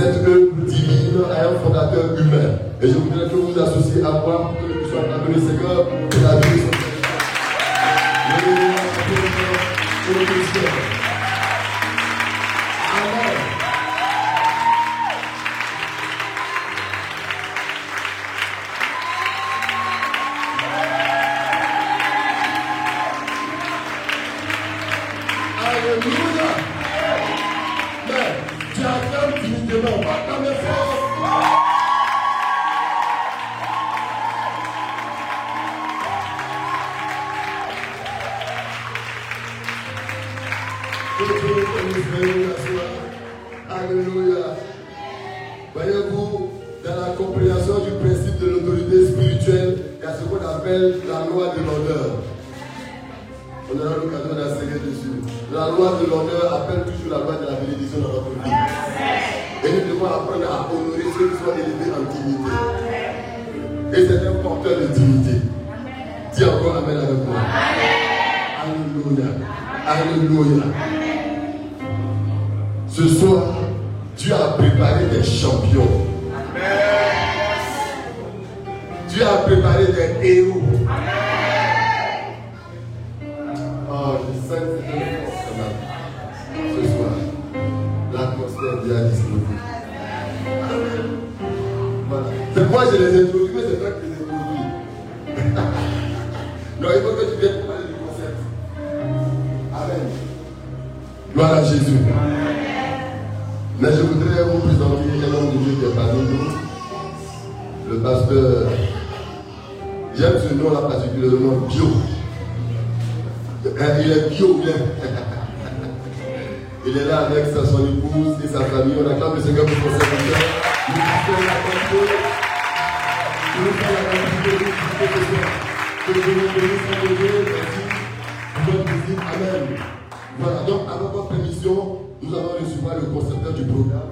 cette le divine à un fondateur humain. Et je voudrais que vous associez à moi pour que nous puissions acclamer le Seigneur. Dieu a préparé des héros. Oh, je sens que c'est Ce soir, l'atmosphère déjà distribuée. Voilà. C'est moi, je les ai introduits, mais c'est pas que que j'aime ce nom-là particulièrement, bio. Hein, il est bio, bien. Il est là avec sa, son épouse et sa famille. On acclame le Seigneur pour son serviteur. Nous disons la qualité. Nous disons la qualité de Que le Seigneur bénisse son Dieu. Merci. Bonne visite. Amen. Voilà. Donc, avec votre permission, nous allons recevoir le concepteur du programme.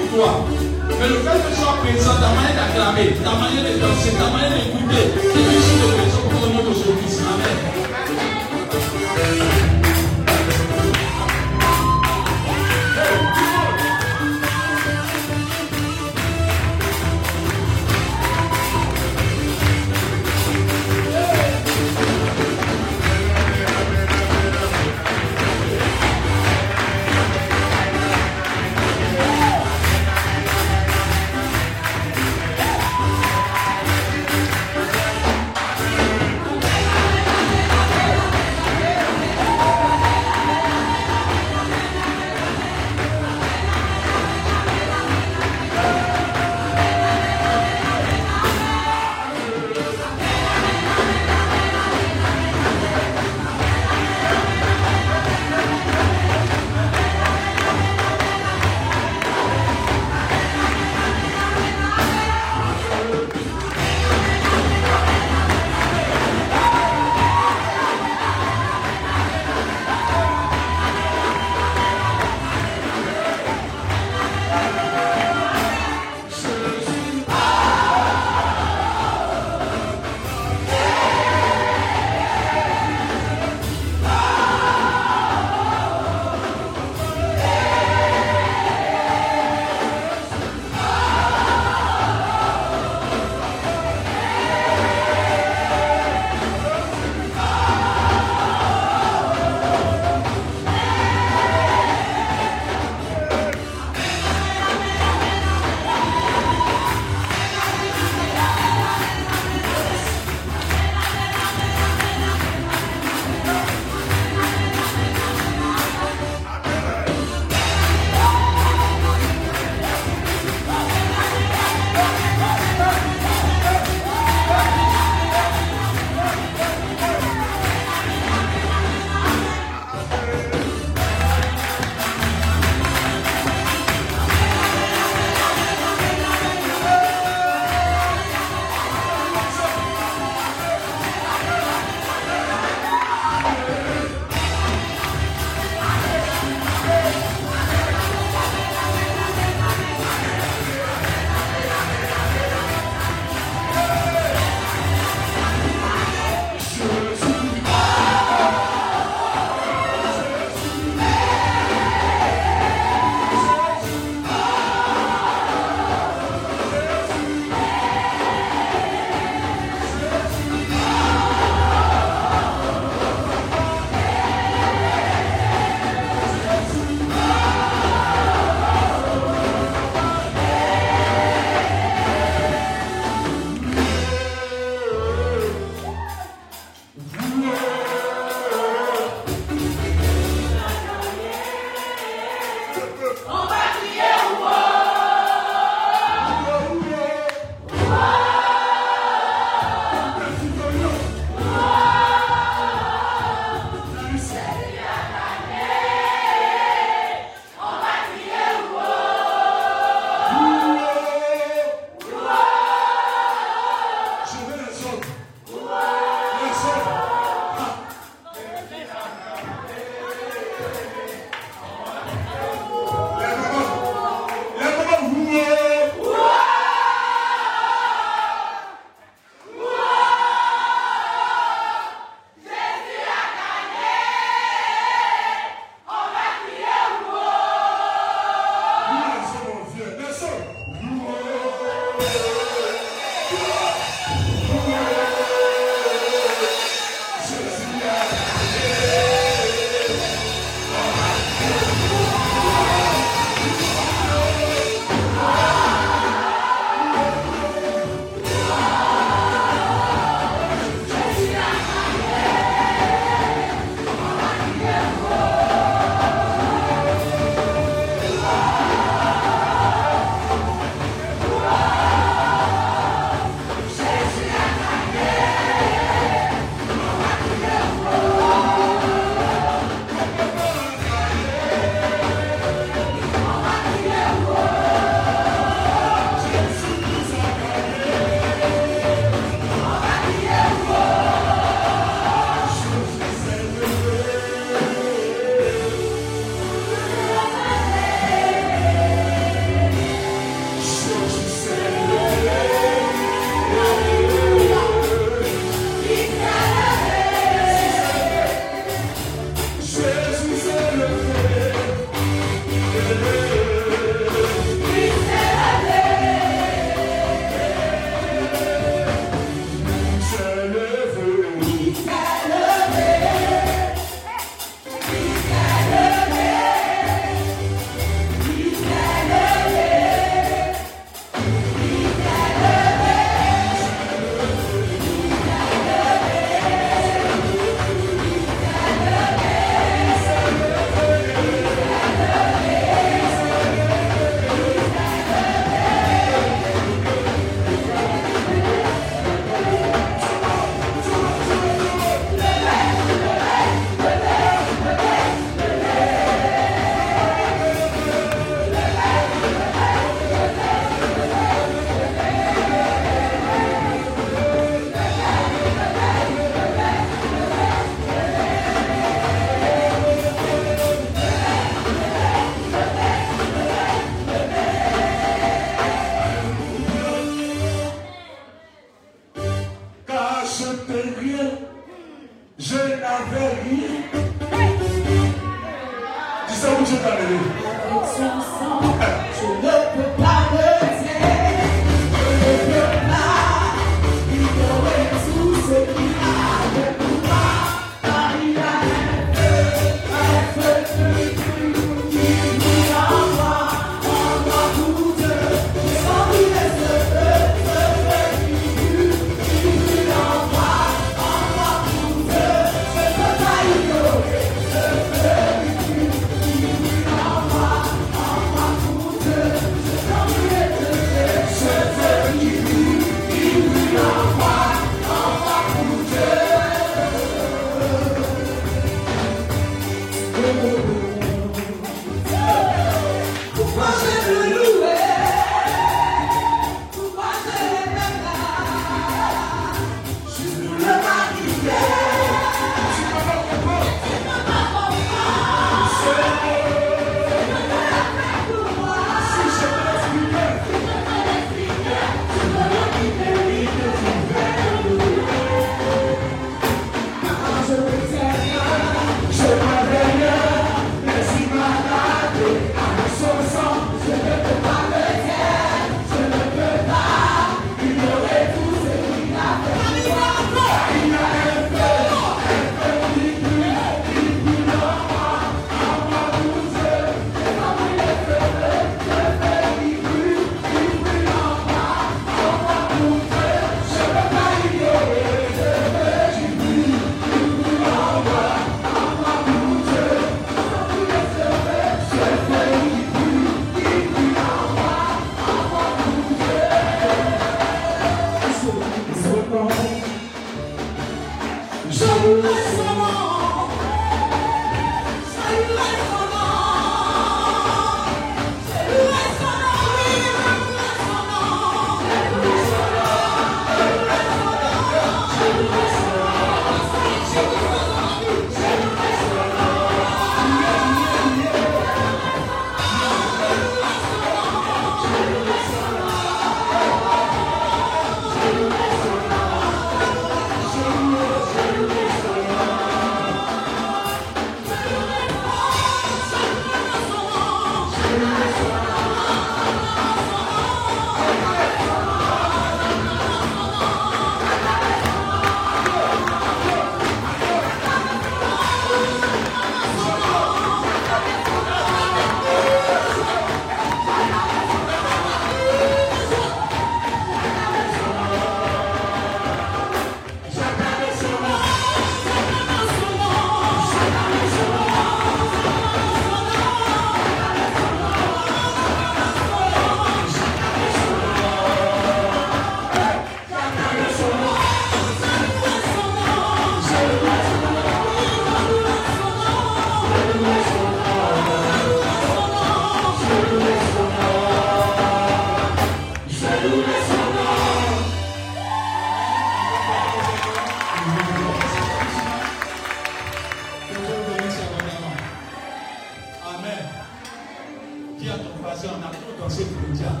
Dis à ton voisin, on a trop dansé pour le. Ah.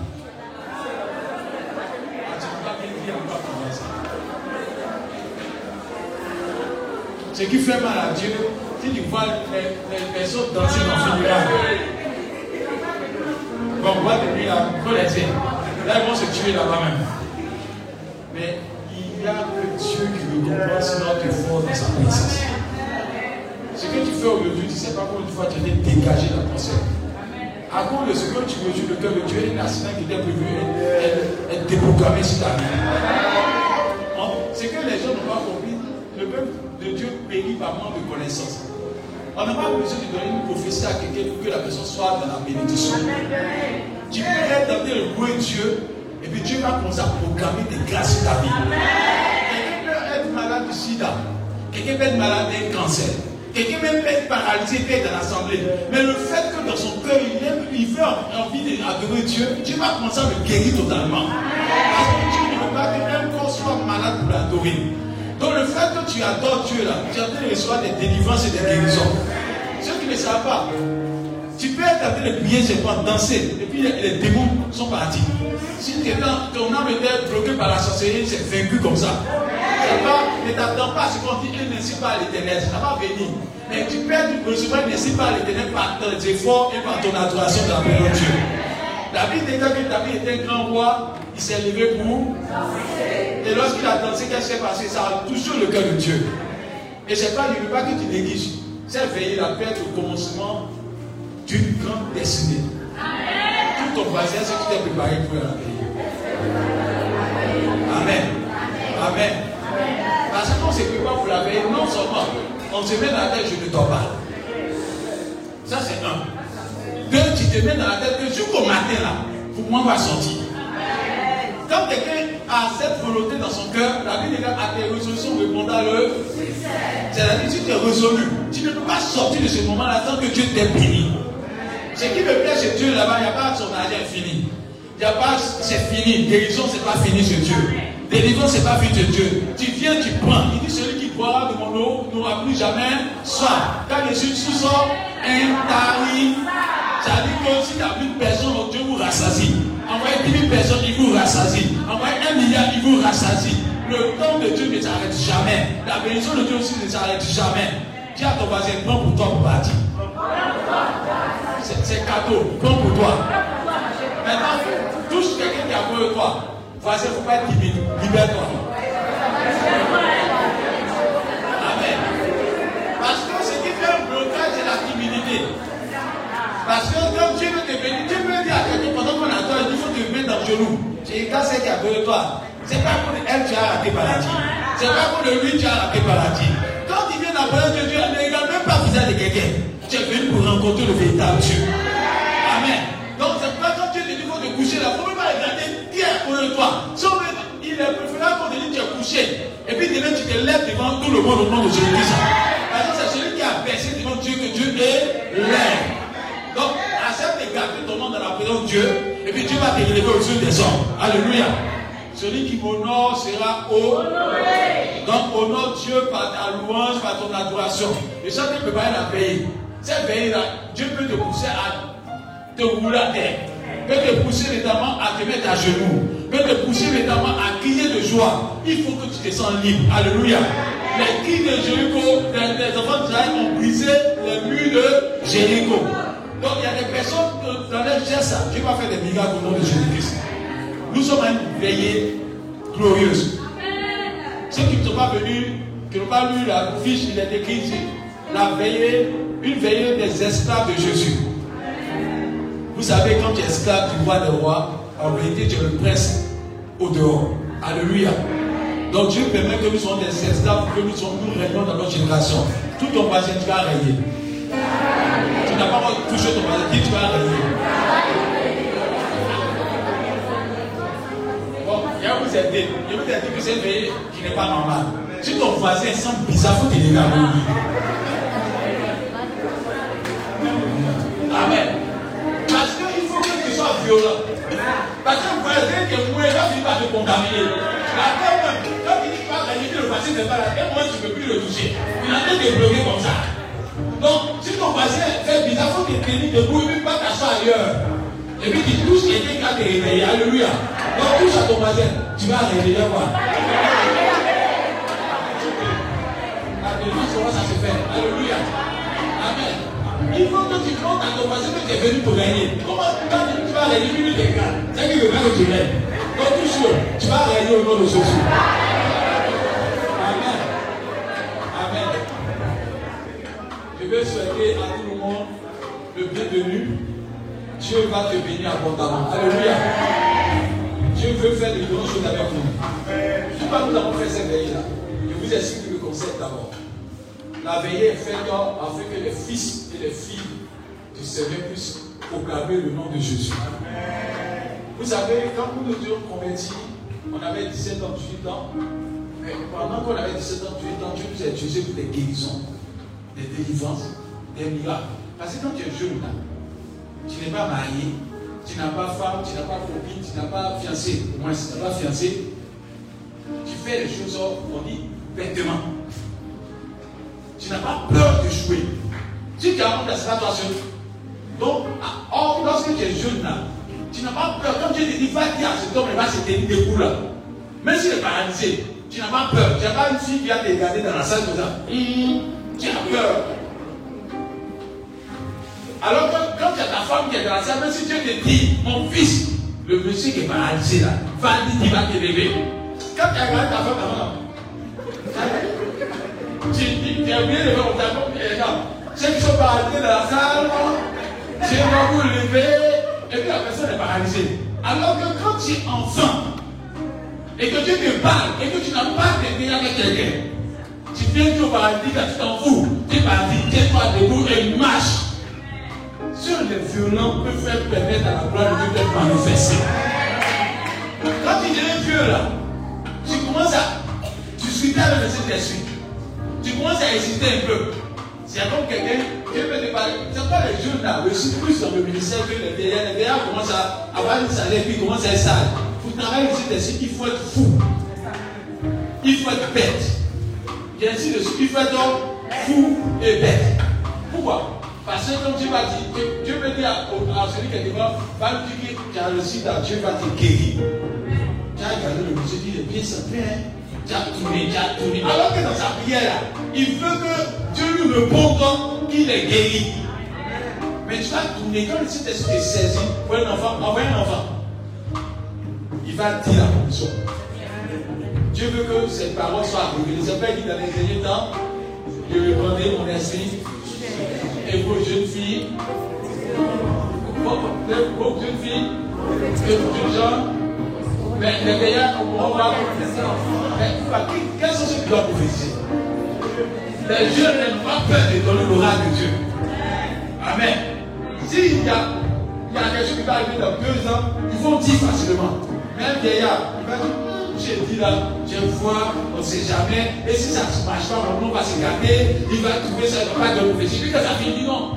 Ce qui fait mal à Dieu, si tu vois les, personnes danser dans ce funérail. Bon, on voit depuis là, aider. Là, ils vont se tuer là-bas même. Mais il y a que Dieu qui le comprend, sinon tu es fort dans sa présence. Ce que tu fais aujourd'hui, tu ne sais pas combien de fois tu as été dégagé cerveau. À cause de ce que tu veux le cœur de Dieu, il y a un accident qui était prévu est, déprogrammé sur ta vie. Ce que les gens n'ont pas compris, le peuple de Dieu périt par manque de connaissance. On n'a pas besoin de donner une prophétie à quelqu'un pour que la personne soit dans la bénédiction. Tu peux être le loin Dieu, et puis Dieu va commencer à programmer des grâces sur ta vie. Quelqu'un peut être malade du sida, quelqu'un peut être malade d'un cancer, quelqu'un peut être paralysé, peut être dans l'assemblée. Mais le fait que dans son il, aime, il envie d'adorer Dieu, Dieu va commencer à le guérir totalement. Parce que Dieu ne veut pas qu'un corps soit malade pour l'adorer. Donc le fait que tu adores Dieu là, tu train de recevoir des délivrances et des guérisons. Ceux qui ne savent pas, tu peux être en train de prier, c'est pas danser, et puis les, démons sont partis. Si ton âme était bloquée par la sorcellerie, c'est vaincu comme ça. Ne t'attends pas à ce qu'on dit, n'est pas à l'éternel, ça va venir. Mais tu peux recevoir une pas à l'éternel par tes efforts et par ton adoration de la de Dieu. David était que David était un grand roi, il s'est levé pour. Et lorsqu'il a dansé, qu'est-ce qui s'est passé? Ça a touché le cœur de Dieu. Et c'est pas, veut pas que tu négliges. C'est veiller la paix au commencement d'une grande destinée. Tout ton voisin, que tu t'es préparé pour la paix. Amen. Amen. Parce qu'on se prépare pour la veille, non seulement on se met dans la tête, je ne dors pas. Ça, c'est un. Deux, tu te mets dans la tête que jusqu'au matin, là, pour moi, on va sortir. Quand quelqu'un a cette volonté dans son cœur, la Bible dit à tes résolutions répondant le C'est-à-dire tu es résolu, tu ne peux pas sortir de ce moment-là tant que Dieu t'ait béni. Ce qui me plaît chez Dieu là-bas, il n'y a pas son argent fini. Il n'y a pas, c'est fini. Guérison, c'est pas fini chez Dieu. Délivrance, c'est pas fini chez Dieu. Tu viens, tu prends. Il dit celui qui boira de mon eau n'aura plus jamais soif. Quand Jésus sous-sort un tarif, ça dit que si tu n'as plus de personnes, Dieu vous rassasie. Envoyez 10 000 personnes, il vous rassasie. Envoyez un milliard, il vous rassasie. Le temps de Dieu ne s'arrête jamais. La bénédiction de Dieu aussi ne s'arrête jamais. Dis à ton voisin, prends pour toi pour partir. C'est cadeau, prends pour toi. Maintenant, touche quelqu'un qui a peur de toi. Voisin, il faut pas être timide. Libère-toi. Amen. Parce que ce qui fait un blocage, c'est la timidité. Parce que quand Dieu veut te bénir, Dieu veut dire à quelqu'un pendant qu'on attend, il faut te mettre dans le genou. J'ai quand c'est qui a peur de toi. C'est pas pour elle tu as raté paradis. C'est pas pour lui tu as raté paradis. Quand il vient d'appeler Dieu, Dieu ne regarde même pas vous de quelqu'un. Tu es venu pour rencontrer le véritable Dieu. Préférable. Et puis demain tu te lèves devant tout le monde au nom de Jésus-Christ. Parce que c'est celui qui a versé devant Dieu que Dieu est lève. Donc accepte de garder ton nom dans la présence de Dieu. Et puis Dieu va te relever au-dessus des hommes. Alléluia. Celui qui m'honore sera honoré. Donc honore Dieu par ta louange, par ton adoration. Et ça ne peut pas la payer. Cette veille-là, Dieu peut te pousser à te rouler à terre. Peut te pousser notamment à te mettre à genoux. Peut te pousser notamment à crier de joie. Il faut que tu te sens libre. Alléluia. Les cris de Jéricho, les, enfants d'Israël ont brisé les murs de Jéricho. Donc il y a des personnes dans les gestes, Dieu va faire des miracles au nom de Jésus-Christ. Nous sommes à une veillée glorieuse. Ceux qui ne sont pas venus, qui n'ont pas lu la fiche, il est écrit ici, la veillée, une veillée des esclaves de Jésus. Vous savez, quand tu es esclave du roi des rois, en réalité, tu es le prince au dehors. Alléluia. Donc Dieu permet que nous soyons des esclaves, que nous, soyons, nous régnons dans notre génération. Tout ton voisin, tu vas régner. Tu n'as pas touché ton voisin, dis tu vas régner. Bon, il va vous aider. Je vous ai dit que c'est une veillée qui n'est pas normale. Si ton voisin semble bizarre, faut te regarder. Amen. Parce qu'il faut que tu sois Parce que voisin qui est mouillé va finir par te contaminer. Quand il dit pas gagner, le voisin n'est pas là, et moi, tu ne peux plus le toucher. Il a de bloquer comme ça. Donc, si ton voisin fait bizarre, faut qu'il tenir debout et pas t'asseoir ailleurs. Et puis tu touches quelqu'un qui a te réveillé. Alléluia. Donc, touche à ton voisin. Tu vas réveiller quoi? Alléluia. Il faut que tu comptes à ton que tu es venu pour gagner. Comment quand tu vas gagner une des gars? C'est qu'il veut pas que tu. Donc touche-le. Tu vas gagner au nom de Jésus. Amen. Amen. Je veux souhaiter à tout le monde le bienvenu. Dieu va te bénir abondamment. Alléluia. Dieu veut faire de grandes choses avec nous. Pourquoi nous avons fait cette veillée-là Je vous explique le concept d'abord. La veillée est faite afin que les fils et les filles du Seigneur puissent proclamer le nom de Jésus. Vous savez, quand nous nous étions convertis, on avait 17 ans, 18 ans. Mais pendant qu'on avait 17 ans, 18 ans, Dieu nous a utilisé pour des guérisons, des délivrances, des miracles. Parce que quand tu es jeune, là, tu n'es pas marié, tu n'as pas femme, tu n'as pas copine, tu n'as pas fiancé. Au moins, si tu n'as pas fiancé, tu fais les choses, on dit, bêtement. Tu n'as pas peur de jouer. Si tu as honte, c'est pas toi seul. Donc, or, lorsque tu es jeune là, tu n'as pas peur. Quand Dieu te dit, va dire à cet homme, il va se tenir debout là. Même s'il est paralysé, Tu n'as pas peur. Tu n'as pas une fille qui vient te regarder dans la salle comme ça. Hum, tu as peur. Alors que quand tu as ta femme qui est dans la salle, même si Dieu te dit, mon fils, le monsieur qui est paralysé là, va dire qu'il va te lever. Quand tu as regardé ta femme tu tu et regarde, ceux qui sont paralysés dans la salle, tu vas vous lever, et puis la personne est paralysée. Alors que quand tu es enfant, et que Dieu te parle, et que tu n'as pas d'aider avec quelqu'un, tu viens au paradis, quand tu t'en fous, tu es parti, tiens-toi debout et marche. Sur les violents peut faire permettre à la gloire de Dieu d'être manifestée. Quand tu deviens vieux là, tu commences à. Tu suis avec le Saint-Esprit. Tu commences à hésiter un peu. C'est comme quelqu'un, Dieu veut te parler. C'est pas les jeunes là, je suis plus dans le ministère que les vieillards. Les vieillards commencent à avoir une salaire, puis commencent à être sales. Pour travailler le Saint-Esprit, il faut être fou. Il faut être bête. Et ainsi de suite, il faut être fou et bête. Pourquoi? Parce que comme Dieu va dire, Dieu veut dire à, celui qui est devant, va lui dire que tu as le Dieu va te guérir. Tu as regardé le monsieur, dit, bien simple, hein. Alors que dans sa prière, il veut que Dieu lui réponde qu'il est guéri. Mais tu vas tourner, quand le Saint-Esprit est saisi pour un enfant, envoie un enfant. Il va dire la condition. Dieu veut que ses paroles soient révélées. C'est pas dit dans les derniers temps, je vais prendre mon esprit et vos jeunes filles, vos jeunes filles, et vos jeunes gens, les veillards, on va. Mais quels sont ceux qui doivent prophétiser Les jeunes n'ont pas peur de donner l'oracle de Dieu. Amen. S'il y a, il y a quelque chose qui va arriver dans deux ans, ils vont dire facilement. Même vieillard, j'ai dit là, je vois, on ne sait jamais. Et si ça ne se marche pas, nom va se garder, il va trouver ça, il va pas de prophétie. Puis que ça finit, non.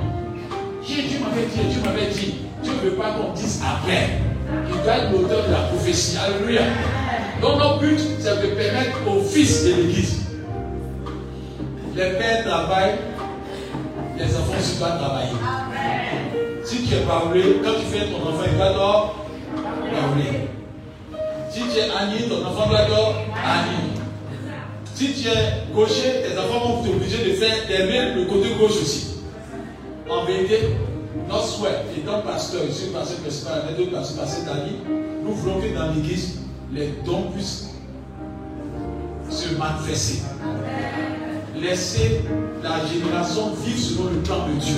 Dieu m'avait dit, Dieu m'avait dit, Dieu ne veut pas qu'on dise après. Il doit être l'auteur de la prophétie. Alléluia. Donc notre but, c'est de permettre aux fils de l'Église. Les pères travaillent, les enfants aussi doivent travailler. Si tu es parlé, quand tu fais ton enfant, il va dehors, parler. Si tu es Annie, ton enfant doit être Annie. Si tu es gaucher, tes enfants vont t'obliger de faire d'aimer le côté gauche aussi. En vérité, notre souhait, étant pasteur, je suis pasteur principal, les deux pasteurs, pasteur Dani, nous voulons que dans l'église, les dons puissent se manifester. Laisser la génération vivre selon le plan de Dieu.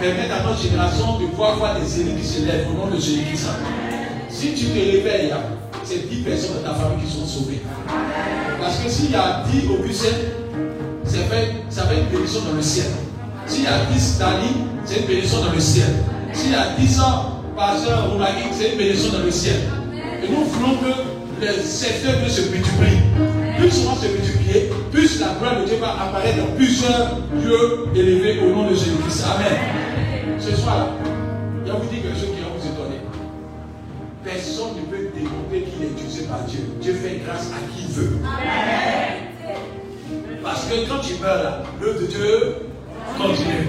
Permettre à notre génération de pouvoir voir des élus qui se lèvent au nom de Jésus-Christ. Si tu te réveilles, c'est 10 personnes de ta famille qui sont sauvées. Parce que s'il y a 10 au ça fait, ça fait une bénédiction dans le ciel. S'il y a 10 Dali, c'est une bénédiction dans le ciel. S'il y a 10 ans, pasteur Roumaki, c'est une bénédiction dans le ciel. Et nous voulons que les secteurs se multiplient. Plus on va se multiplier, plus la gloire de Dieu va apparaître dans plusieurs lieux élevés au nom de Jésus-Christ. Amen. Ce soir-là, il y a vous dit quelque chose qui va vous étonner. Personne ne peut démontrer qu'il est utilisé par Dieu. Dieu fait grâce à qui il veut. Parce que quand tu meurs là, l'œuvre de Dieu continue.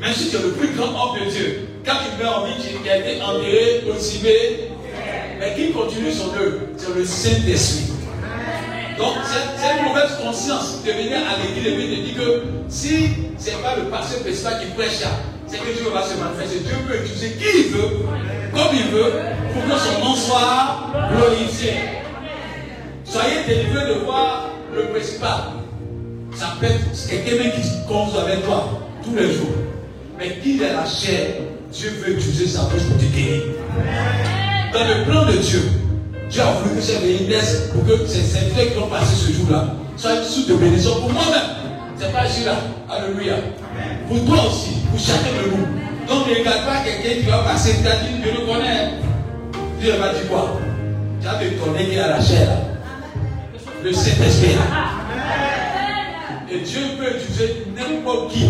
Même si tu es le plus grand homme de Dieu, quand tu meurs en vie, tu as été enterré cimetière, mais qui continue son œuvre? C'est le Saint-Esprit. Donc, c'est une mauvaise conscience de venir à l'église et de dire que si ce n'est pas le pasteur principal qui prêche là, c'est que Dieu va se manifester. Dieu peut utiliser qui il veut, comme il veut, pour que son nom soit glorifié. Soyez délivrés de voir le principal. Ça peut être quelqu'un qui compte avec toi tous les jours. Mais qui est la chair, Dieu veut utiliser sa bouche pour te guérir. Dans le plan de Dieu, Dieu a voulu que ces naissent pour que ces serviteurs qui ont passé ce jour-là soient sous de bénédiction pour moi-même. C'est pas juste là. Alléluia. Pour toi aussi, pour chacun de nous. Donc ne regarde pas quelqu'un qui va passer, tu as dit, le connais. Dieu va dire quoi? Tu as t'étonner qu'il a la chair là. Le Saint-Esprit. Et Dieu peut utiliser n'importe qui.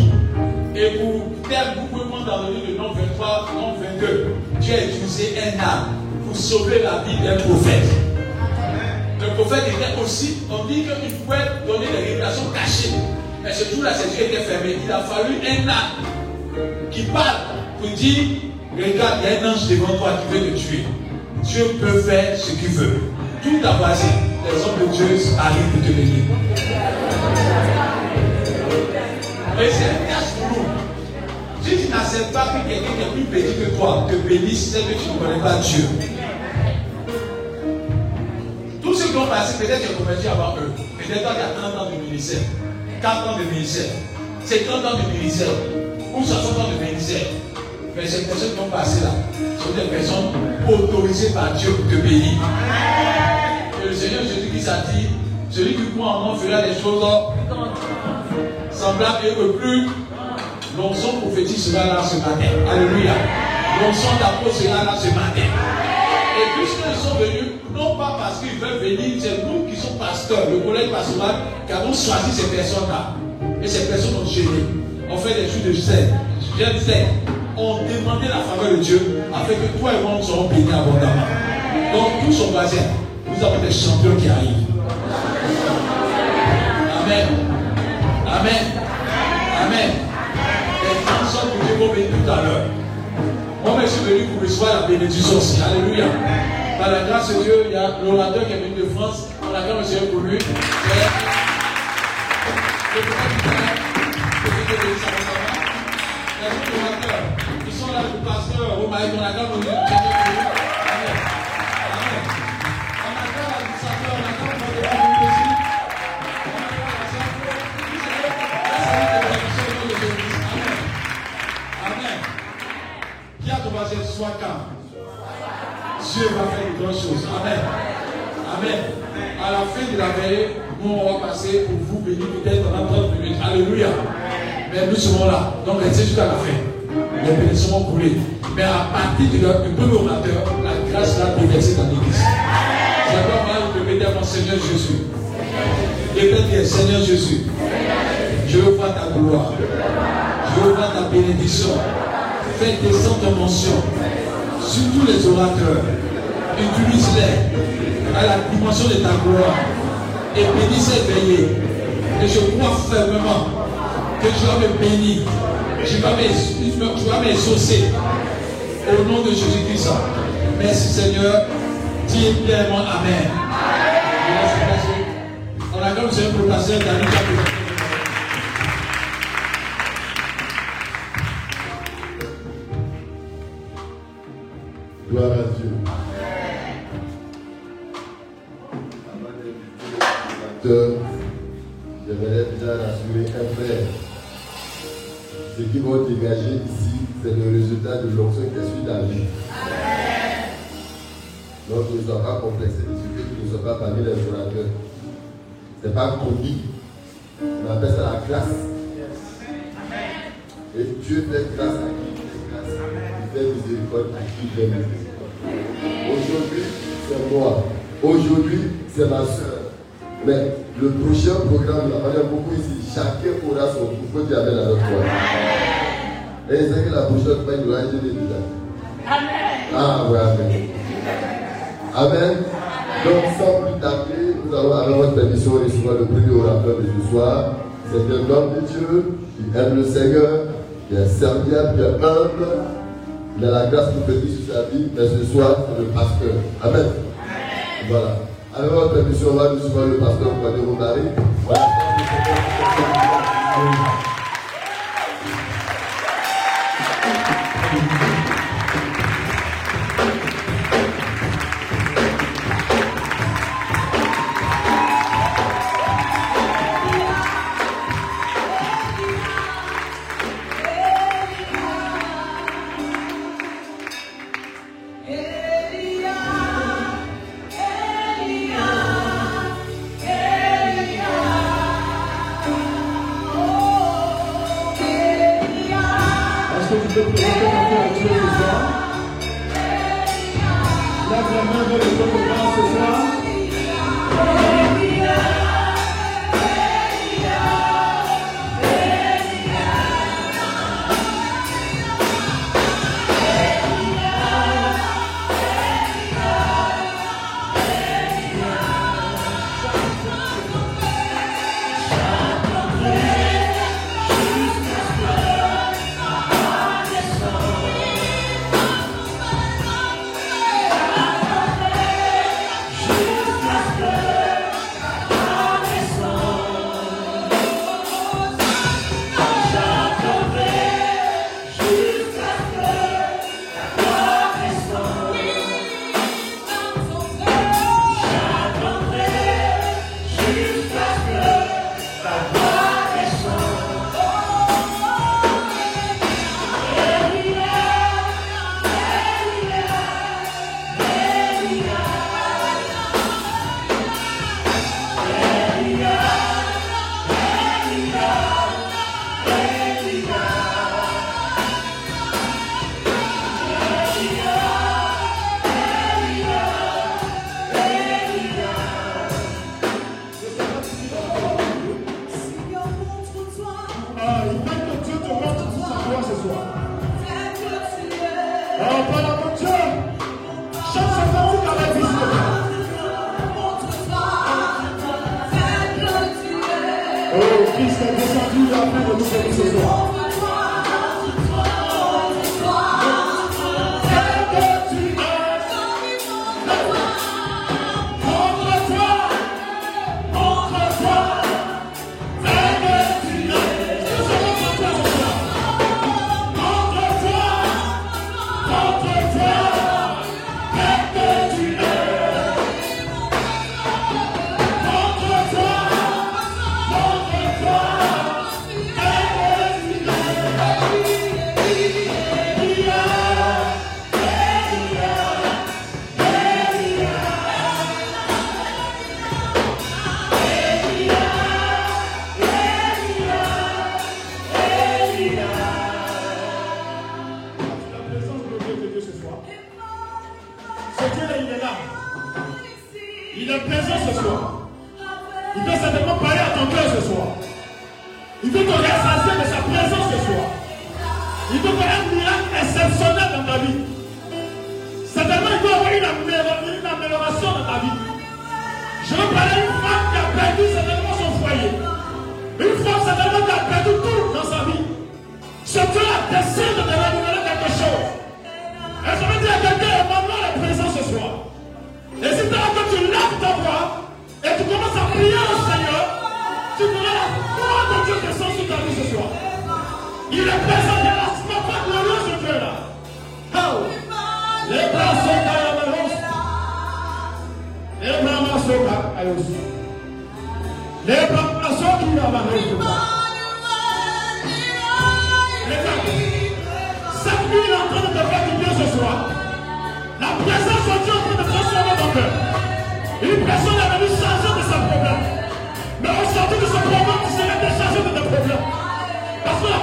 Et pour faire beaucoup de dans le livre de nom 23, nom 22, Dieu a utilisé un âme pour sauver la vie d'un prophète. Le prophète était aussi, on dit qu'il pouvait donner des révélations cachées. Mais ce jour-là, ses yeux étaient fermés. Il a fallu un âme qui parle pour dire Regarde, il y a un ange devant toi qui veut te tuer. Dieu peut faire ce qu'il veut. Tout a passé. Les personne de Dieu arrive pour te bénir. Et c'est pour nous. Si tu n'acceptes pas que quelqu'un qui est plus petit que toi te bénisse, c'est que tu ne connais pas Dieu. Tous ceux qui ont passé, peut-être tu es converti avant eux. Peut-être toi, tu as 30 ans de ministère, 4 ans de ministère, 50 ans de ministère, ou 60 ans de ministère. Mais ces personnes qui ont passé là sont des personnes autorisées par Dieu te bénir. Et le Seigneur Jésus-Christ a dit celui qui croit en moi fera des choses semblables et que plus l'onction prophétique sera là ce matin. Alléluia. L'onction d'apôtre sera là ce matin. Et puisqu'ils sont venus, non pas parce qu'ils veulent venir, c'est nous qui sommes pasteurs, le collège pastoral, qui avons choisi ces personnes-là. Et ces personnes ont gêné. On fait des choses de sel. Je sais, on demandait la faveur de Dieu afin que toi et moi nous serons bénis abondamment. Donc, tous sont basés. Nous avons des champions qui arrivent. Amen. Amen. Amen. Les Dieu vont venir tout à l'heure. Moi, je suis venu pour recevoir la bénédiction aussi. Alléluia. Par la grâce de Dieu, il y a l'orateur qui est venu de France. On le Seigneur pour lui. C'est- ils sont là, le pasteur, Romaï, on acclame le Dieu va faire de grandes choses. Amen. Amen. À la fin de la veille, nous on va passer pour vous bénir peut-être pendant 30 minutes. Alléluia. Mais nous serons là. Donc restez jusqu'à la fin. Les bénédictions vont couler. Mais à partir du premier orateur, la grâce va déverser dans l'église. J'adore moi de à mon Seigneur Jésus. Répète bien, Seigneur Jésus. Je veux voir ta gloire. Je veux voir ta bénédiction. Fais descendre ton mention sur tous les orateurs. Utilise-les à la dimension de ta gloire. Et bénis cette veillée. Et je crois fermement que tu vas me bénir. Tu vas m'exaucer. Au nom de Jésus-Christ. Merci Seigneur. Dis moi Amen. On a comme Seigneur pour passer Chapelle. Gloire à Dieu. Dégager ici, c'est le résultat de l'onction qui est sur ta vie. Donc ne sois pas complexé, tu ne sois pas parmi les orateurs. Ce n'est pas comique. On appelle ça la grâce. Et Dieu fait grâce à qui? Il fait grâce. Il fait miséricorde à qui? Fait miséricorde. Aujourd'hui, c'est moi. Aujourd'hui, c'est ma soeur. Mais le prochain programme, là, on a beaucoup ici. Chacun aura son tour. Faut dire à notre foi. Et c'est que la aura un jeûne déjà. Ah, ouais, Amen. Amen. Donc, sans plus tarder, nous allons, avec votre permission, recevoir le premier orateur de ce soir. C'est un homme de Dieu qui aime le Seigneur, qui est serviable, qui est humble. Il a la grâce prophétique sur sa vie, mais ce soir, c'est le pasteur. Amen. Voilà. Avec votre permission, on va recevoir le pasteur Kouadé Romari. Voilà.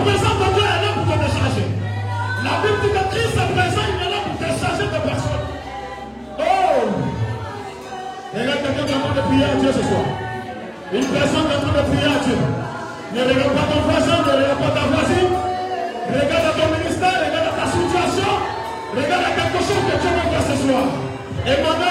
Présence de Dieu est là pour te décharger. La Bible dit que Christ est présent, il est là pour décharger de personnes. Oh! Regarde quelqu'un qui est en train de prier à Dieu ce soir. Une personne qui est en train de prier à Dieu. Ne regarde pas ton voisin, ne regarde pas ta voisine. Regarde à ton ministère, regarde ta situation. Regarde à quelque chose que Dieu veut faire ce soir. Emmanuel est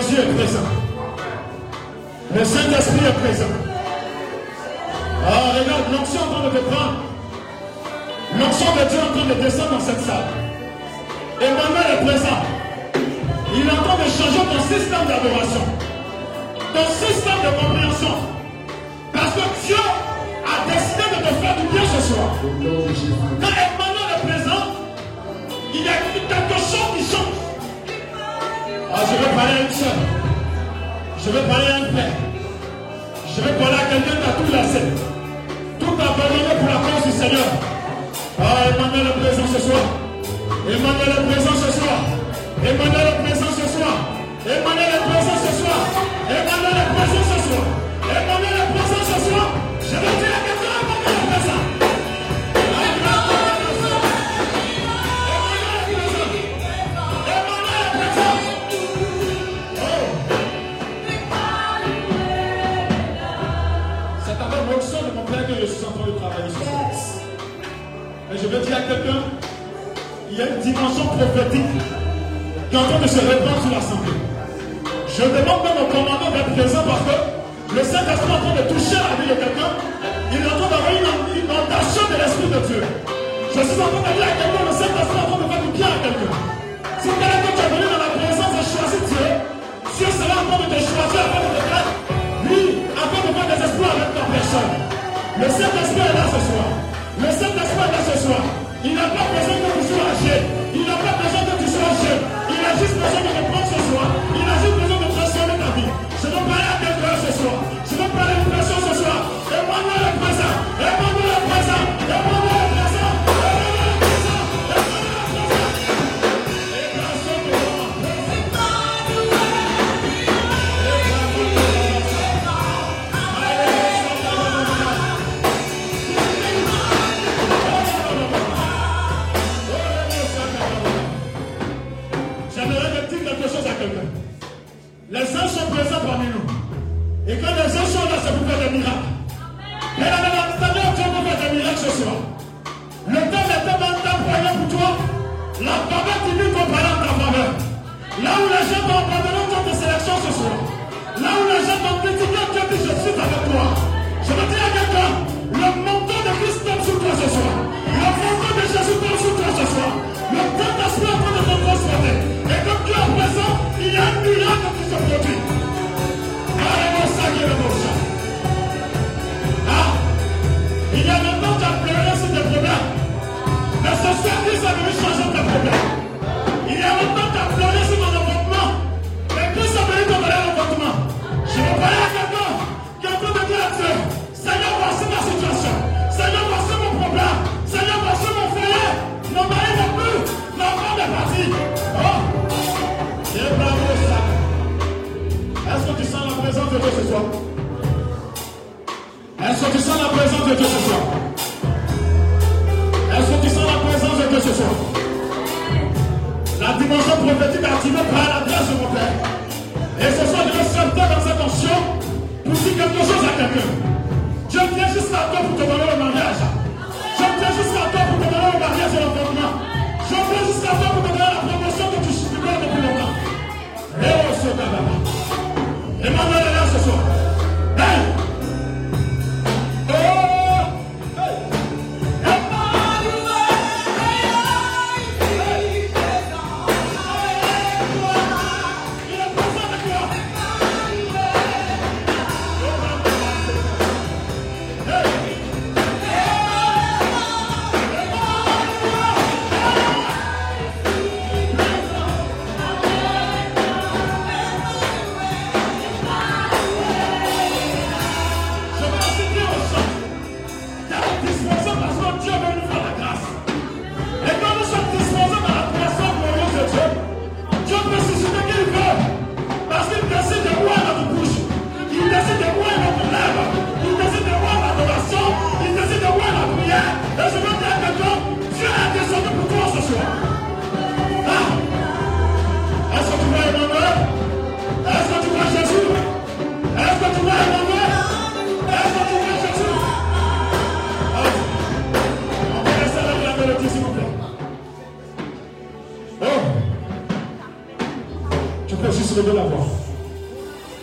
Jésus est présent. Le Saint-Esprit est présent. Ah, regarde, l'onction en train de te prendre. L'onction de Dieu est en train de descendre dans cette salle. Emmanuel est présent. Il est en train de changer ton système d'adoration. Ton système de compréhension. Parce que Dieu a décidé de te faire du bien ce soir. Je vais parler à une soeur. Je vais parler à un père. Je vais parler à quelqu'un qui a tout laissé. Tout abandonné pour la cause du Seigneur. Ah, Emmanuel est présent ce soir. Emmanuel est présent ce soir. Emmanuel est présent ce soir. Emmanuel est présent ce soir. Emmanuel est présent ce soir. le dis à quelqu'un, il y a une dimension prophétique qui est en train de se répandre sur l'Assemblée. Je demande même au commandant d'être présent parce que le Saint-Esprit est en train de toucher la vie de quelqu'un. Il est en train d'avoir une inondation de l'Esprit de Dieu. Je suis en train de dire à quelqu'un, le Saint-Esprit est en train de faire du bien à quelqu'un. Si quelqu'un qui est venu dans la présence a choisi Dieu, Dieu sera en train de te choisir afin de te faire, lui, avant de faire des espoirs avec ta personne. Le Saint-Esprit est là ce soir. Le Saint-Esprit est là ce soir. Il n'a pas besoin que tu sois âgé. Il n'a pas besoin que tu sois jeune. Il a juste besoin de réponse ce soir. Il a juste besoin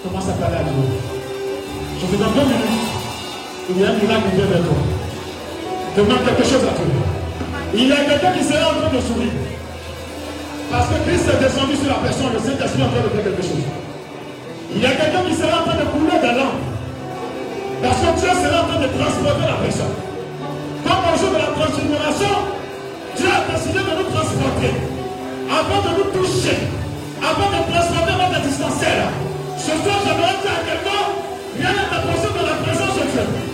Commence à parler à Dieu. Je vais dans deux minutes. Il y a un miracle qui vient vers toi. Demande quelque chose à Dieu. Il y a quelqu'un qui sera en train de sourire. Parce que Christ est descendu sur la personne, le Saint-Esprit est en train de faire quelque chose. Il y a quelqu'un qui sera en train de couler de l'âme. Parce que Dieu sera en train de transporter la personne. Comme au jour de la transfiguration, Dieu a décidé de nous transporter. Avant de nous toucher. Avant de transporter notre existentiel. Surtout, je dois rien n'est la présence de Dieu.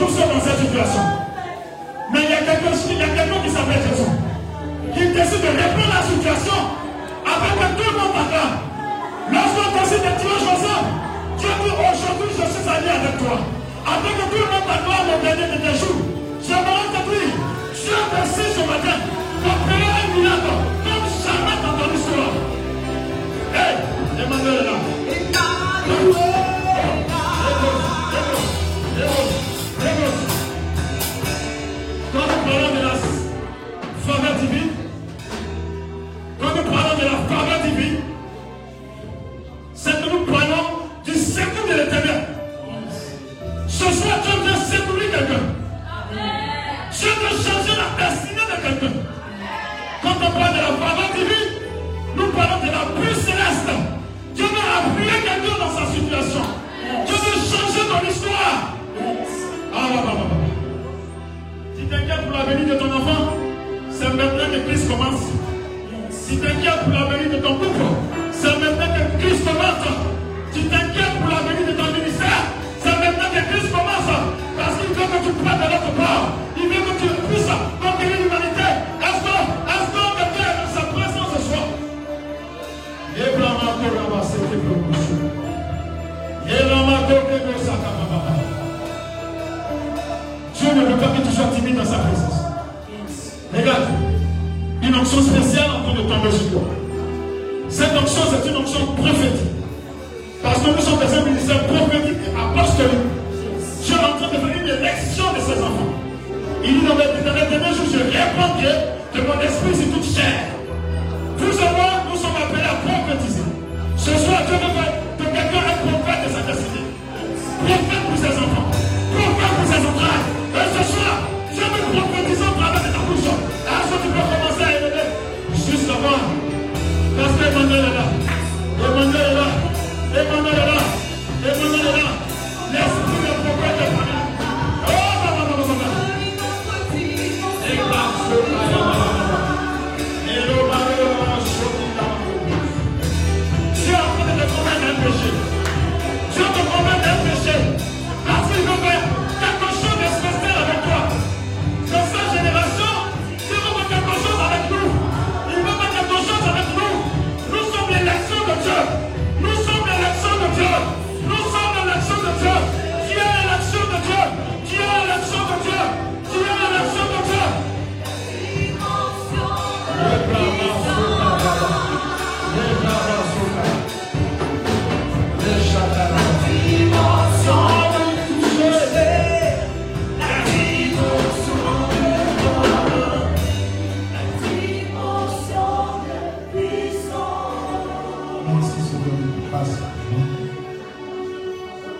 nous sommes dans cette situation. Mais il y a quelqu'un quelqu qui s'appelle Jésus, qui décide de répondre à la situation afin que tout le monde t'acclame. Lorsqu'on décide de tuer Joseph, Dieu dit aujourd'hui je suis allé avec toi. Afin que tout le monde t'acclame Mon dernier de tes jours. Je me rends te prie. Dieu merci ce matin d'opérer un miracle comme jamais t'as entendu cela. Hey, Emmanuel est là.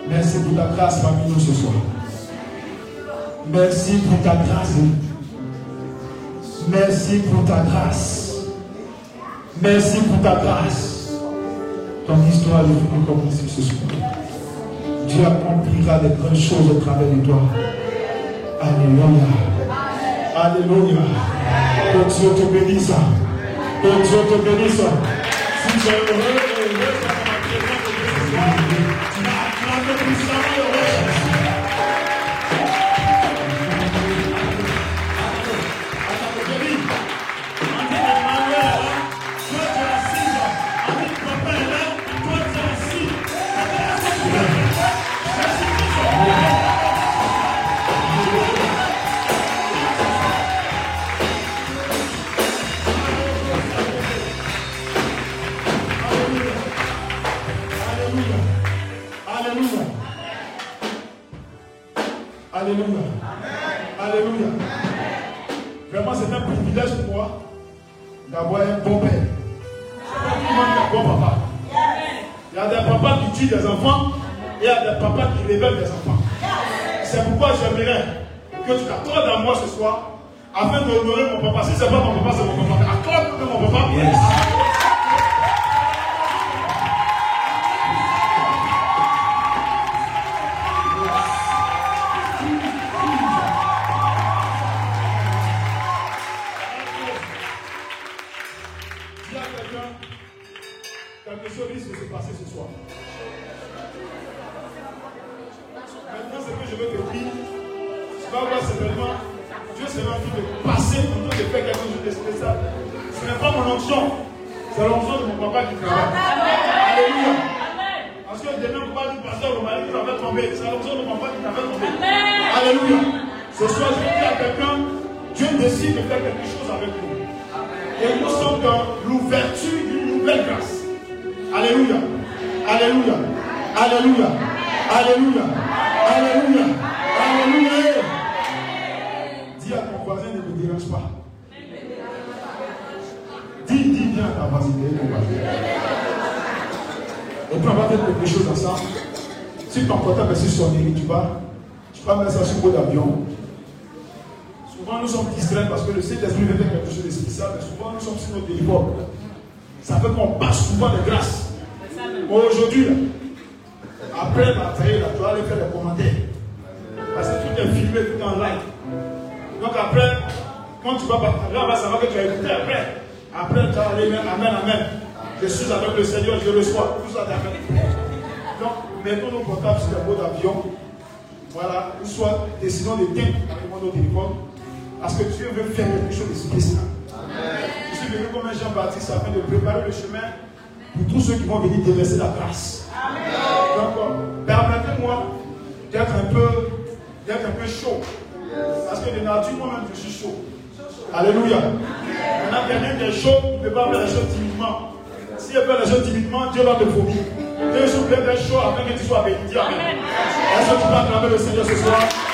Merci pour ta grâce parmi nous ce soir. Merci pour ta grâce. Merci pour ta grâce. Merci pour ta grâce. Ton histoire est venue commencer ce soir. Dieu accomplira des grandes choses au travers de toi. Alléluia. Alléluia. Que Dieu te bénisse. Que Dieu te bénisse. Si tu es heureux, Deus, essa batida, essa batida, essa batida, essa batida, essa batida, essa batida, privilège pour moi d'avoir un bon père. Un bon papa. Il y a des papas qui tuent des enfants et il y a des papas qui révèlent des enfants. C'est pourquoi j'aimerais que tu t'accordes à moi ce soir afin d'honorer mon papa. Si ce n'est pas mon papa, c'est mon papa. Accorde-moi mon papa. pour tous ceux qui vont venir déverser la grâce. D'accord Permettez-moi d'être un peu d'être un peu chaud. Parce que de nature, moi-même, je suis chaud. Alléluia. On a quelqu'un qui est chaud, il ne peut pas faire les choses timidement. Si elle fait les choses timidement, Dieu va te vomir. Dieu, s'il d'être chaud afin que tu sois béni. Amen. Est-ce que tu peux acclamer le Seigneur ce soir?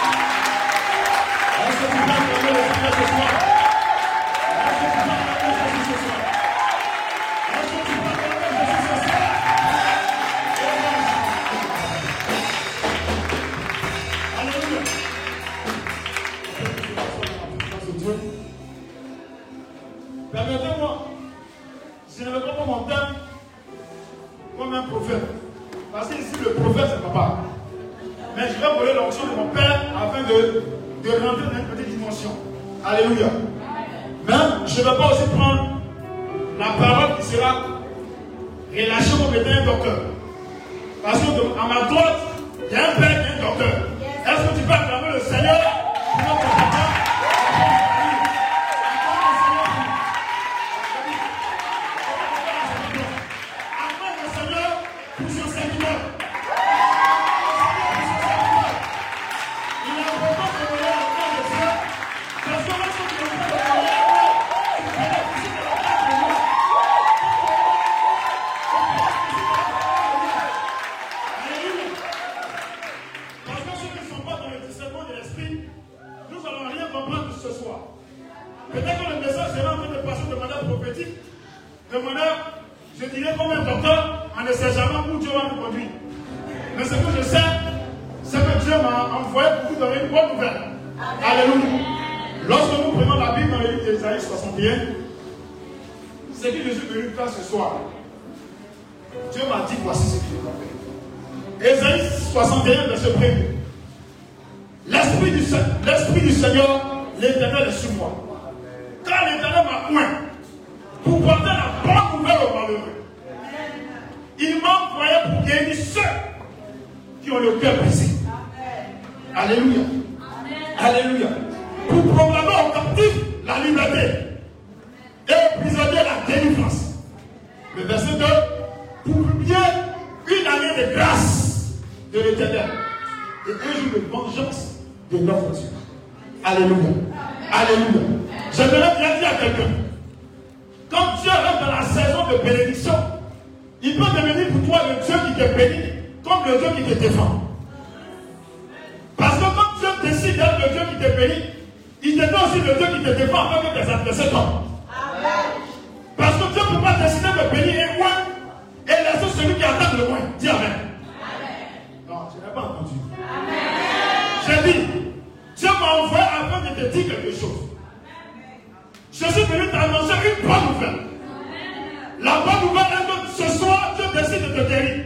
La bonne nouvelle est que ce soir, Dieu décide de te guérir.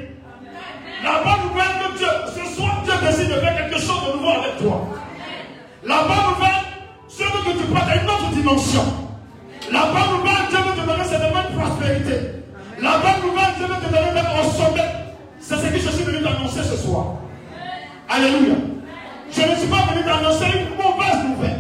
La bonne nouvelle est que Dieu, ce soir, Dieu décide de faire quelque chose de nouveau avec toi. La bonne nouvelle, c'est que tu prends une autre dimension. La bonne nouvelle, Dieu veut te donner cette même prospérité. La bonne nouvelle, Dieu veut te donner même au sommet. C'est ce que je suis venu t'annoncer ce soir. Alléluia. Je ne suis pas venu t'annoncer une mauvaise nouvelle.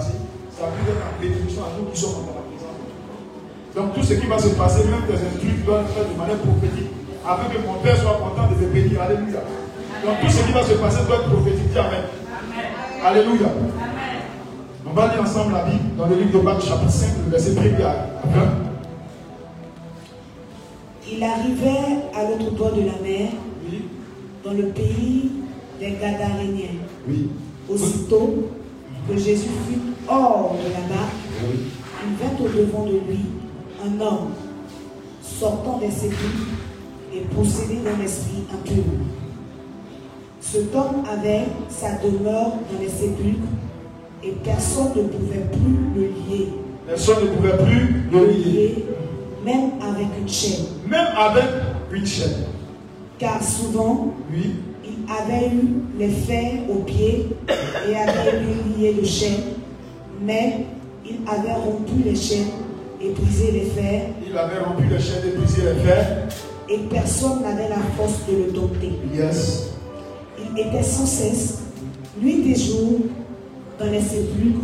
ça peut être en bénédiction à nous qui sommes dans la. Donc tout ce qui va se passer, même tes instruits doivent faire de manière prophétique, afin que mon Père soit content de te bénir. Alléluia. Donc tout ce qui va se passer doit être prophétique. Amen. Amen. Alléluia. On va lire ensemble la Bible dans le livre de Marc chapitre 5, le verset 1 à 20. Il arrivait à l'autre bord de la mer, dans le pays des Gadaréniens. Oui. Aussitôt, que Jésus fut hors de la barque, il vint au-devant de lui un homme sortant des sépulcres et possédé d'un esprit impur. Cet homme avait sa demeure dans les sépulcres et personne ne pouvait plus le lier. Personne ne pouvait plus le lier. Même avec une chaîne. Même avec une chaîne. Car souvent, avait eu les fers aux pieds et avait lui lié de chaînes, mais il avait rompu les chaînes et brisé les fers, Il avait rompu les chaînes et brisé les fers. et personne n'avait la force de le dompter. Yes. Il était sans cesse, nuit et jour, dans les sépulcres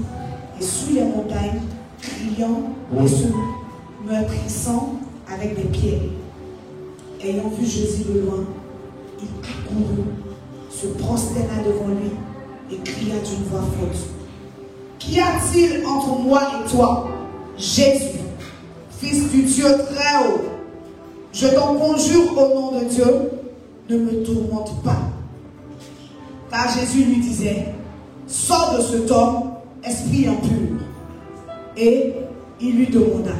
et sous les montagnes, criant et se meurtrissant avec des pierres. Ayant vu Jésus de loin, il accourut, se prosterna devant lui et cria d'une voix forte. Qu'y a-t-il entre moi et toi, Jésus, Fils du Dieu très haut Je t'en conjure au nom de Dieu, ne me tourmente pas. Car Jésus lui disait, sors de cet homme, esprit impur. Et il lui demanda,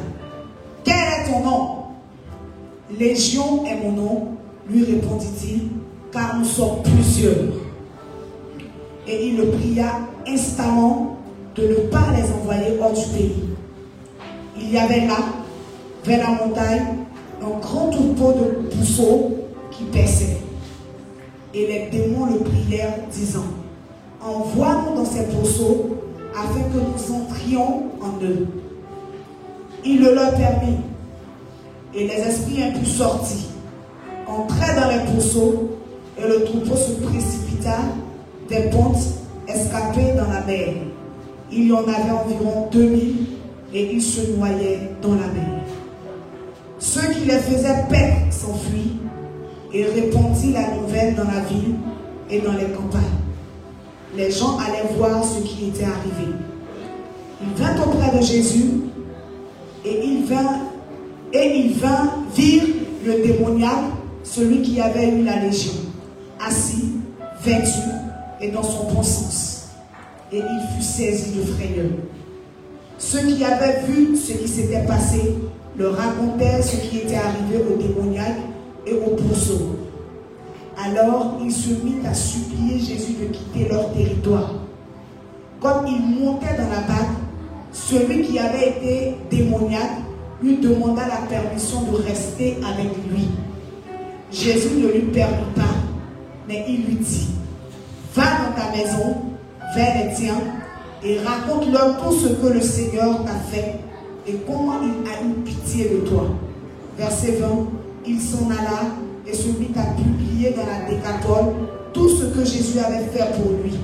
quel est ton nom? Légion est mon nom, lui répondit-il, car nous sommes plusieurs. Et il le pria instamment de ne pas les envoyer hors du pays. Il y avait là, vers la montagne, un grand troupeau de pousseaux qui paissaient. Et les démons le prièrent, disant Envoie-nous dans ces pourceaux afin que nous entrions en eux. Il le leur permit. Et les esprits impurs sortis, entrèrent dans les pourceaux, et le troupeau se précipita des pontes escapées dans la mer. Il y en avait environ 2000 et ils se noyaient dans la mer. Ceux qui les faisaient paix s'enfuient et répandit la nouvelle dans la ville et dans les campagnes. Les gens allaient voir ce qui était arrivé. Il vint auprès de Jésus et il vint et il vint dire le démoniaque, celui qui avait eu la légion, assis, vêtu et dans son bon sens. Et il fut saisi de frayeur. Ceux qui avaient vu ce qui s'était passé leur racontèrent ce qui était arrivé au démoniaque et au pourceau. Alors il se mit à supplier Jésus de quitter leur territoire. Comme il montait dans la barque, celui qui avait été démoniaque lui demanda la permission de rester avec lui. Jésus ne lui permit pas, mais il lui dit, va dans ta maison, vers les tiens, et raconte-leur tout ce que le Seigneur t'a fait et comment il a eu pitié de toi. Verset 20, il s'en alla et se mit à publier dans la décatole tout ce que Jésus avait fait pour lui.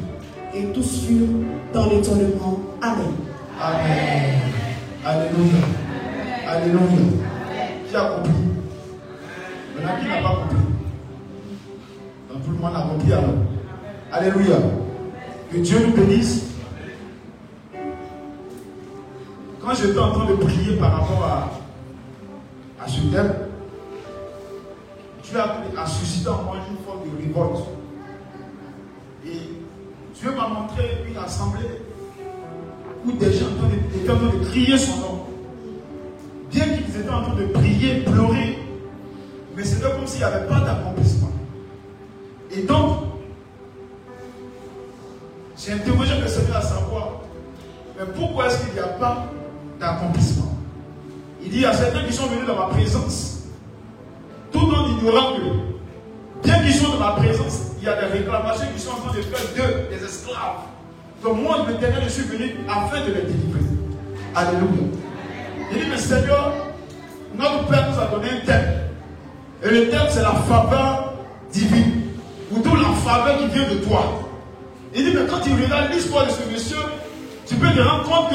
Et tous furent dans l'étonnement. Amen. Amen. Alléluia. Alléluia. Qui a compris? Maintenant, qui n'a pas compris Donc, tout le monde a compris alors. Alléluia. Que Dieu nous bénisse. Quand j'étais en train de prier par rapport à, à ce thème, Dieu a, a suscité en moi une forme de révolte. Et Dieu m'a montré une assemblée où des gens étaient en train de crier son nom. Bien qu'ils étaient en train de prier, pleurer, mais c'était comme s'il n'y avait pas d'accomplissement. Et donc, j'ai interrogé le Seigneur à savoir, mais pourquoi est-ce qu'il n'y a pas d'accomplissement? Il dit, il y a certains qui sont venus dans ma présence, tout en ignorant que, bien qu'ils soient dans ma présence, il y a des réclamations qui sont en train de faire d'eux des esclaves. Donc moi, l'éternel, je suis venu afin de les délivrer. Alléluia. Il dit, mais Seigneur, notre Père nous a donné un thème. Et le thème, c'est la faveur divine. Ou d'où la faveur qui vient de toi. Il dit, mais quand tu regardes l'histoire de ce monsieur, tu peux te rendre compte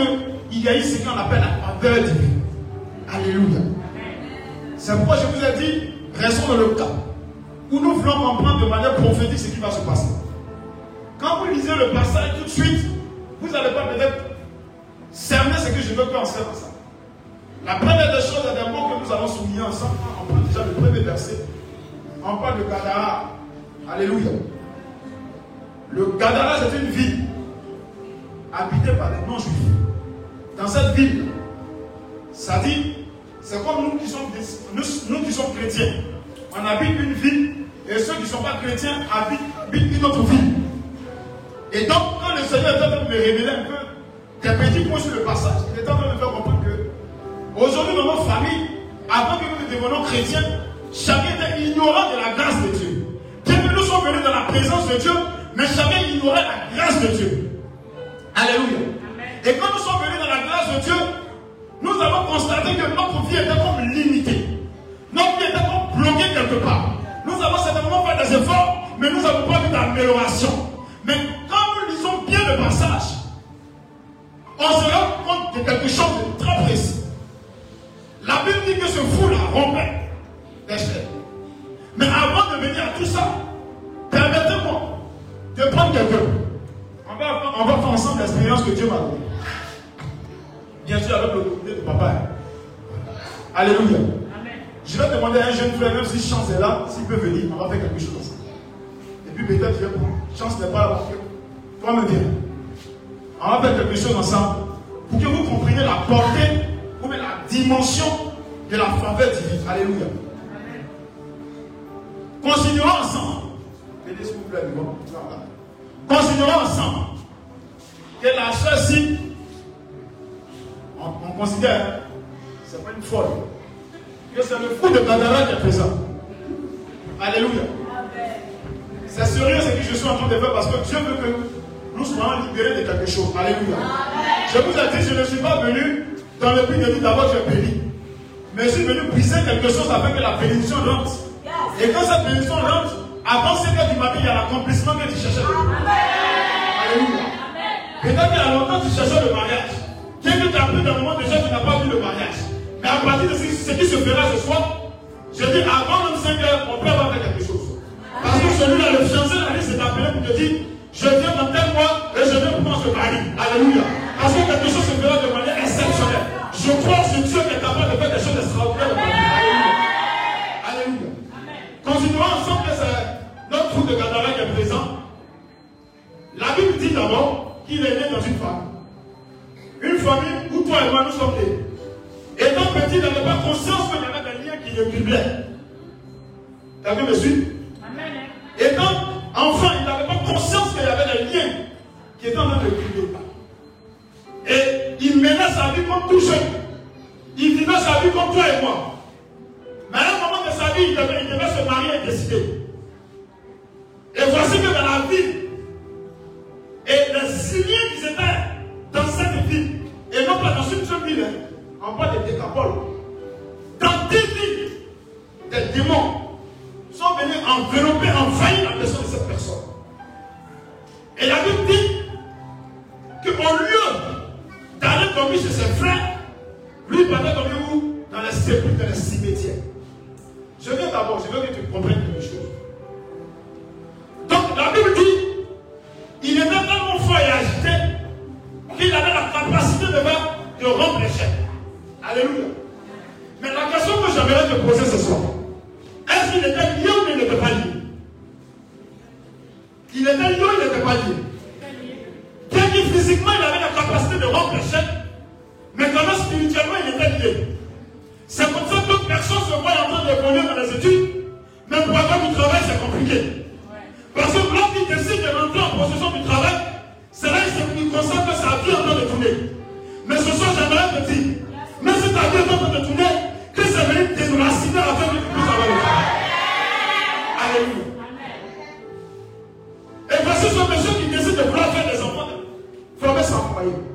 qu'il y a eu ce qu'on appelle la faveur divine. Alléluia. C'est pourquoi je vous ai dit, restons dans le cas où nous voulons comprendre de manière prophétique ce qui va se passer. Quand vous lisez le passage tout de suite, vous n'allez pas peut-être cerner ce que je veux qu'on serve ensemble. La première des choses, des mots que nous allons souligner ensemble. On prend déjà le premier verset. On parle de Gadara. Alléluia. Le Gadara, c'est une ville habitée par des non-juifs. Dans cette ville, Ça dit, c'est comme nous qui sommes, nous, qui sommes chrétiens. On habite une ville et ceux qui ne sont pas chrétiens habitent, habitent une autre ville. Et donc, quand le Seigneur est en train de me révéler un peu des petits points sur le passage, il est en train de me faire comprendre que aujourd'hui dans nos familles, avant que nous devenions chrétiens, chacun était ignorant de la grâce de Dieu. Sommes venus dans la présence de Dieu, mais chacun ignorait la grâce de Dieu. Alléluia. Et quand nous sommes venus dans la grâce de Dieu, nous avons constaté que notre vie était comme limitée. Notre vie était comme bloquée quelque part. Nous avons certainement fait des efforts, mais nous n'avons pas vu d'amélioration. Mais quand nous lisons bien le passage, on se rend compte de quelque chose de très précis. La Bible dit que ce fou-là rompait les chaînes. Mais avant de venir à tout ça, permettez-moi de prendre quelqu'un. On va, on va faire ensemble l'expérience que Dieu m'a donnée. Bien sûr, avec le comité de papa. Alléluia. Je vais demander à un jeune frère, même si Chance est là, s'il peut venir, on va faire quelque chose ensemble. Et puis peut-être, je vais prendre. Chance n'est pas là. Toi, me viens. On va faire quelque chose ensemble pour que vous compreniez la portée ou bien la dimension de la faveur divine. Alléluia. Considérons ensemble. S'il vous plaît, Considérons ensemble que la soeur-ci, on, on considère, c'est pas une folle, que c'est le fou de Gadara qui est présent. Alléluia. C'est sérieux ce que je suis en train de faire parce que Dieu veut que nous soyons libérés de quelque chose. Alléluia. Je vous ai dit, je ne suis pas venu dans le but de dire d'abord je bénis. Mais je suis venu briser quelque chose afin que la bénédiction rentre. Et quand cette bénédiction rentre, avant 5 heures du matin, il y a l'accomplissement que tu cherchais. Alléluia. Peut-être qu'il y a longtemps tu cherchais le mariage. Dieu que tu as pris dans le moment déjà, tu n'as pas vu le mariage. Mais à partir de ce qui se fera ce soir, je dis avant 25 heures, on peut avoir fait quelque chose. Parce que celui-là, le fiancé, la liste s'est appelé pour te dire Je viens dans tel mois et je viens pour prendre ce mari. Alléluia. Parce que quelque chose se fera de manière exceptionnelle. Je crois que Dieu qui est capable de faire des choses extraordinaires. Alléluia. Alléluia. Considérons ensemble que de Gadara qui est présent. La Bible dit d'abord qu'il est né dans une famille. Une famille où toi et moi nous sommes nés. Étant petit, il n'avait pas conscience qu'il y avait des liens qui le cumulaient. Quelqu'un me suit Étant enfant, il n'avait pas conscience qu'il y avait des liens qui étaient en train de le cumuler. Et il menait sa vie comme tout jeune. Il vivait sa vie comme toi et moi. Mais à un moment de sa vie, il devait, il devait se marier et décider. Et voici que dans la vie, et les liens qui étaient dans cette ville, et non pas dans une seule ville, hein, en bas des décapoles, dans des villes, des démons sont venus envelopper, envahir la personne de cette personne. Et la Bible dit qu'au lieu d'aller dormir chez ses frères, lui partait dormir où Dans les sépulcres, dans les cimetières. Je viens d'abord, je veux que tu comprennes quelque chose. La Bible dit, il était tellement fort et agité qu'il avait la capacité de, faire, de rompre chaînes. Alléluia. Mais la question que j'aimerais te poser ce soir, est-ce qu'il était lié ou il n'était pas lié? Il était lié ou il n'était pas lié? Bien que physiquement il avait la capacité de rompre chaînes, mais quand même spirituellement il était lié? C'est comme ça que d'autres personnes se voient en train d'évoluer dans les études, mais pour avoir du travail c'est compliqué. Parce que lorsqu'il décide de rentrer en possession du travail, c'est là qu'il constate que sa vie est en train de tourner. Mais ce soir, j'aimerais te dire, même si ta vie est en train de tourner, que c'est venu déraciner afin que tu puisses avoir le travail. Alléluia. Et voici ce monsieur qui décide de vouloir faire des enfants, former son foyer.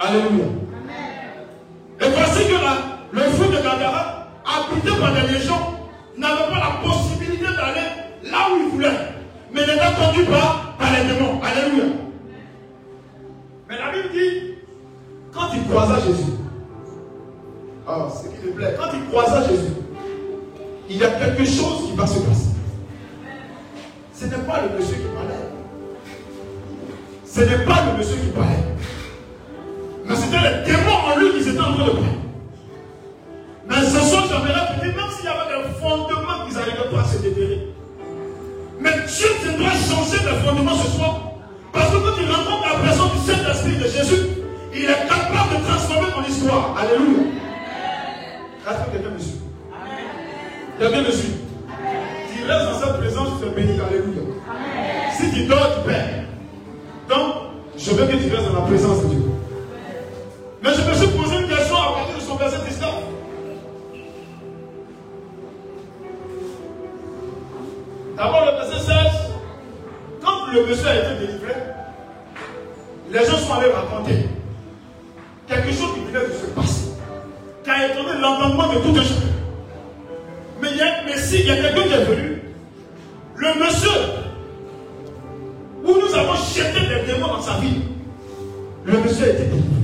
Alléluia. Et voici que la, le feu de Gadara, habité par des légions, n'avait pas la possibilité d'aller là où il voulait, mais n'était tendu pas par les démons. Alléluia. Mais la Bible dit, quand il croisa Jésus, ah, ce qui me plaît, quand il croisa Jésus, il y a quelque chose qui va se passer. Ce n'est pas le monsieur qui parlait. Ce n'est pas le monsieur qui parlait qu'ils étaient en train de prendre. Mais ce soir j'aimerais peut-être, même s'il y avait des fondements qu'ils n'arrivaient pas à se déterrer. Mais Dieu viendra changer les fondements ce soir. Parce que quand tu rencontres la présence du Saint-Esprit de Jésus, il est capable de transformer ton histoire. Alléluia. Est-ce que quelqu'un me suit Quelqu'un me suit Tu restes dans cette présence, tu es béni. Alléluia. Si tu dors, tu perds. Donc, je veux que tu restes dans la présence de Dieu. Mais je me suis le monsieur a été délivré, les gens sont allés raconter quelque chose qui venait de se passer, qui a étonné l'entendement de tout les gens. Mais y a, mais si, il y a quelqu'un qui venu, le monsieur où nous avons jeté des démons dans sa vie, le monsieur était délivré.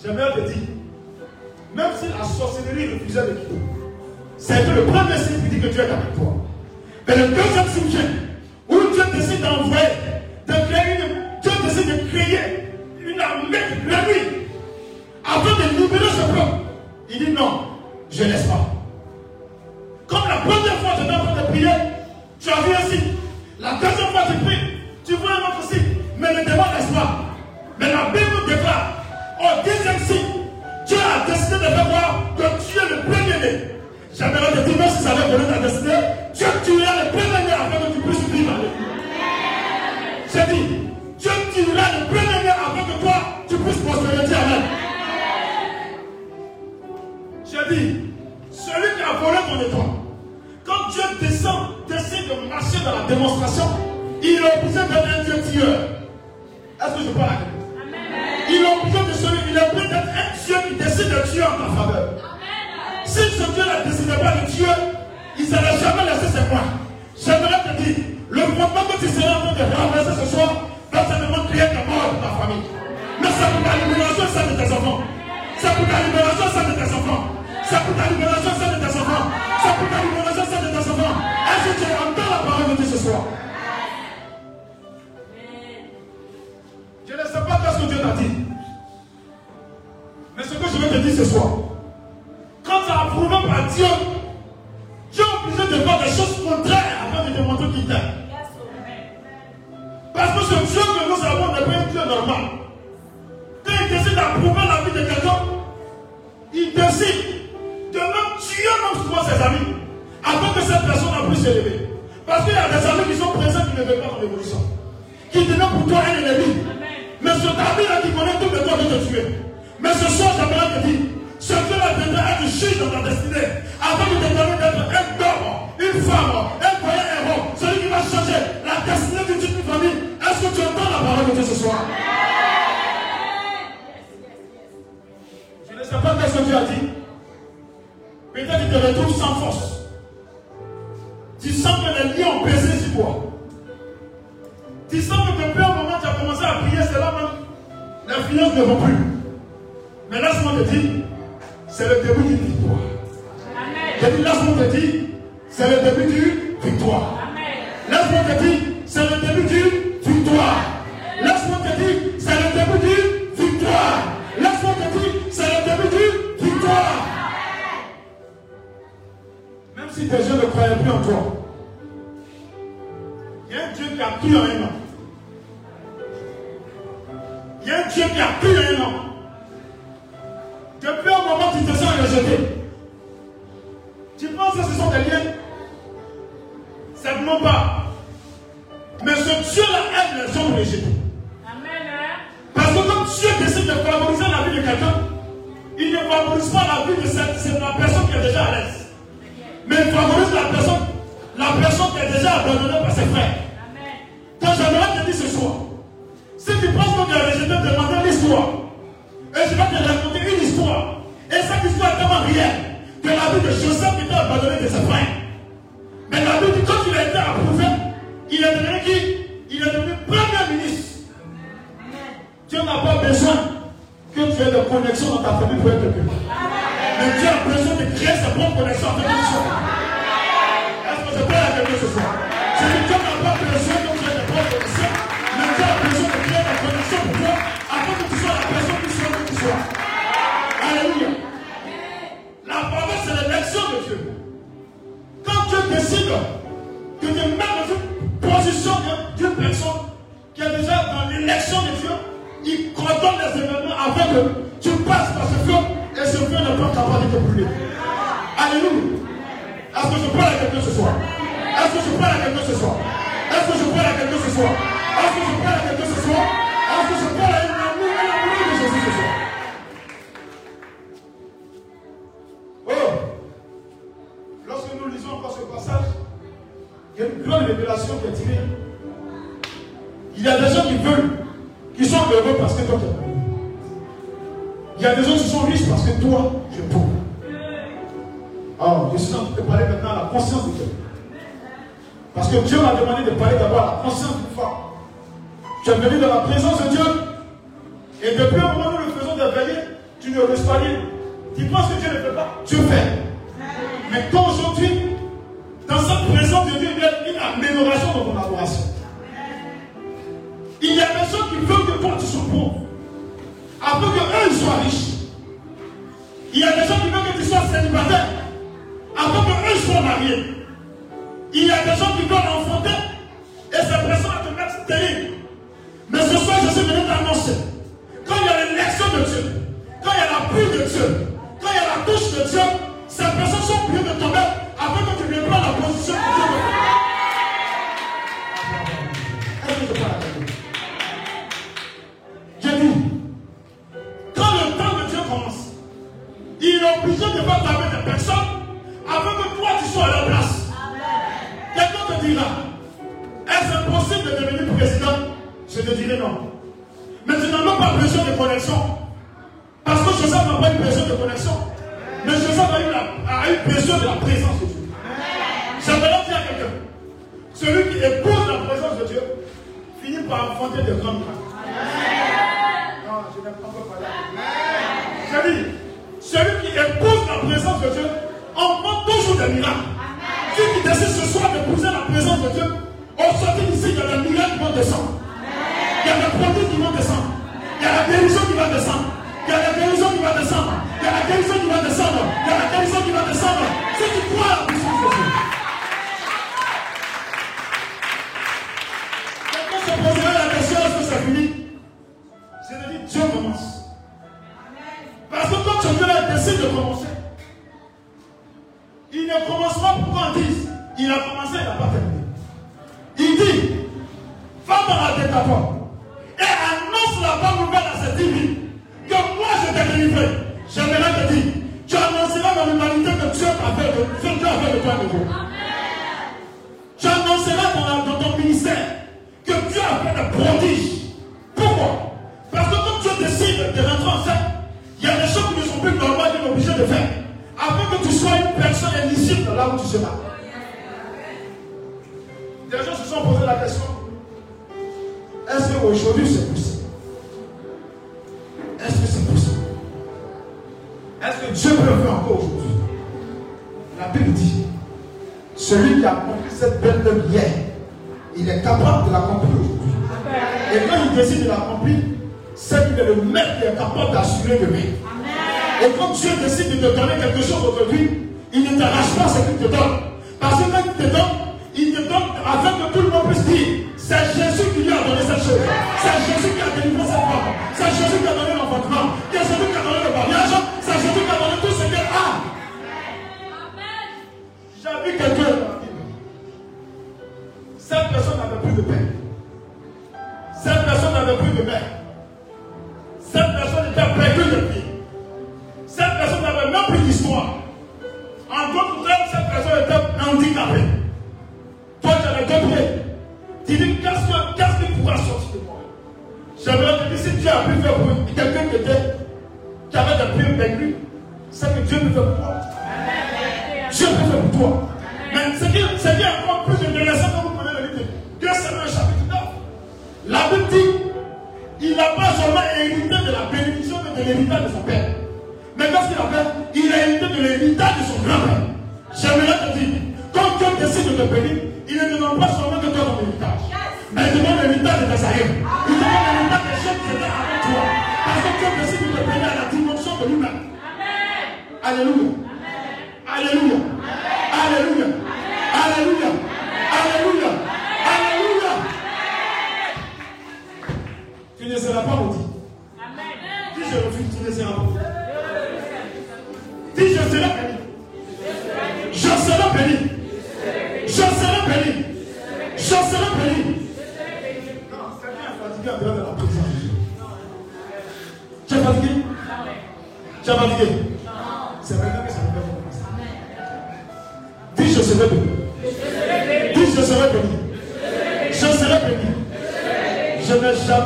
J'aimerais te dire, même si la sorcellerie refusait de quitter, c'est que le premier signe qui dit que Dieu est avec toi. Mais le deuxième sujet, où Dieu décide d'envoyer, de créer une, Dieu décide de créer une armée la afin de libérer ce peuple, il dit non, je ne laisse pas. Comme la première fois que tu en train de prier, tu as vu un signe. t'attendra de tout, même si ça avait donné ta destinée, Dieu tuera le premier avant que tu puisses vivre. J'ai dit, Dieu tuera le premier avant que toi, tu puisses prospérer. Amen. J'ai dit, celui qui a volé ton étoile, quand Dieu descend, décide de marcher dans la démonstration, il est obligé d'être un Dieu tueur. Est-ce que je parle moi. J'aimerais te dire, le moment que tu seras en train de renverser ce soir, l'enseignement prière de mort de ta famille. Mais c'est pour ta libération, celle de tes enfants. C'est pour ta libération, celle de tes enfants. C'est pour ta libération, celle de tes enfants. C'est pour ta libération, celle de tes enfants. Est-ce que tu entends la parole de Dieu ce soir? Je ne sais pas ce que Dieu t'a dit. Mais ce que je veux te dire ce soir, quand tu as approuvé par Dieu, de faire des choses contraires afin de te montrer qu'il t'aime. Parce que ce Dieu que nous avons n'est pas un Dieu normal. Quand il décide d'approuver la vie de quelqu'un, il décide de même tuer même souvent ses amis afin que cette personne a pu s'élever. Parce qu'il y a des amis qui sont présents qui ne veulent pas en évolution. Qui deviennent pour toi un ennemi. Mais ce David-là qui connaît tout le temps de te tuer. Mais ce soir, j'aimerais te dire, ce Dieu-là devrait être juge dans ta destinée. Afin de te permettre d'être un homme, une femme, un croyant héros. Celui qui va changer la destinée d'une toute une famille. Est-ce que tu entends la parole de Dieu ce soir? Je ne sais pas qu'est-ce que Dieu a dit. Peut-être qu'il te retrouve sans force. Tu sens que les liens ont pesé sur toi. Tu sens que depuis un moment, tu as commencé à prier, c'est là même. Les finances ne vont plus. Mais laisse-moi te dire, c'est le début d'une victoire. J'ai dit, laisse-moi te dire, c'est le début d'une victoire. Laisse-moi te dire, c'est le début d'une victoire. Laisse-moi te dire, c'est le début d'une victoire. Laisse-moi te dire, c'est le début d'une victoire. Même si tes yeux ne croyaient plus en toi, il y a un Dieu qui a pris en un an. Il y a un Dieu qui a pris en un an. Depuis un moment, tu te sens rejeté. Tu penses que ce sont des liens Certainement pas. Mais ce Dieu-là aime les hommes rejetés. Parce que quand Dieu décide de favoriser la vie de quelqu'un, il ne favorise pas la vie de cette, la personne qui est déjà à l'aise. Mais il favorise la personne, la personne qui est déjà abandonnée par ses frères. Quand j'aimerais te dire ce soir, si tu penses que tu es rejeté, demande l'histoire. Et je vais te histoire. Et cette histoire est tellement réelle que la vie de Joseph était abandonné de ses frères. Mais la vie dit quand il a été approuvé, il est devenu qui? Il est devenu premier ministre. Dieu n'a pas besoin que tu aies de connexion dans ta famille pour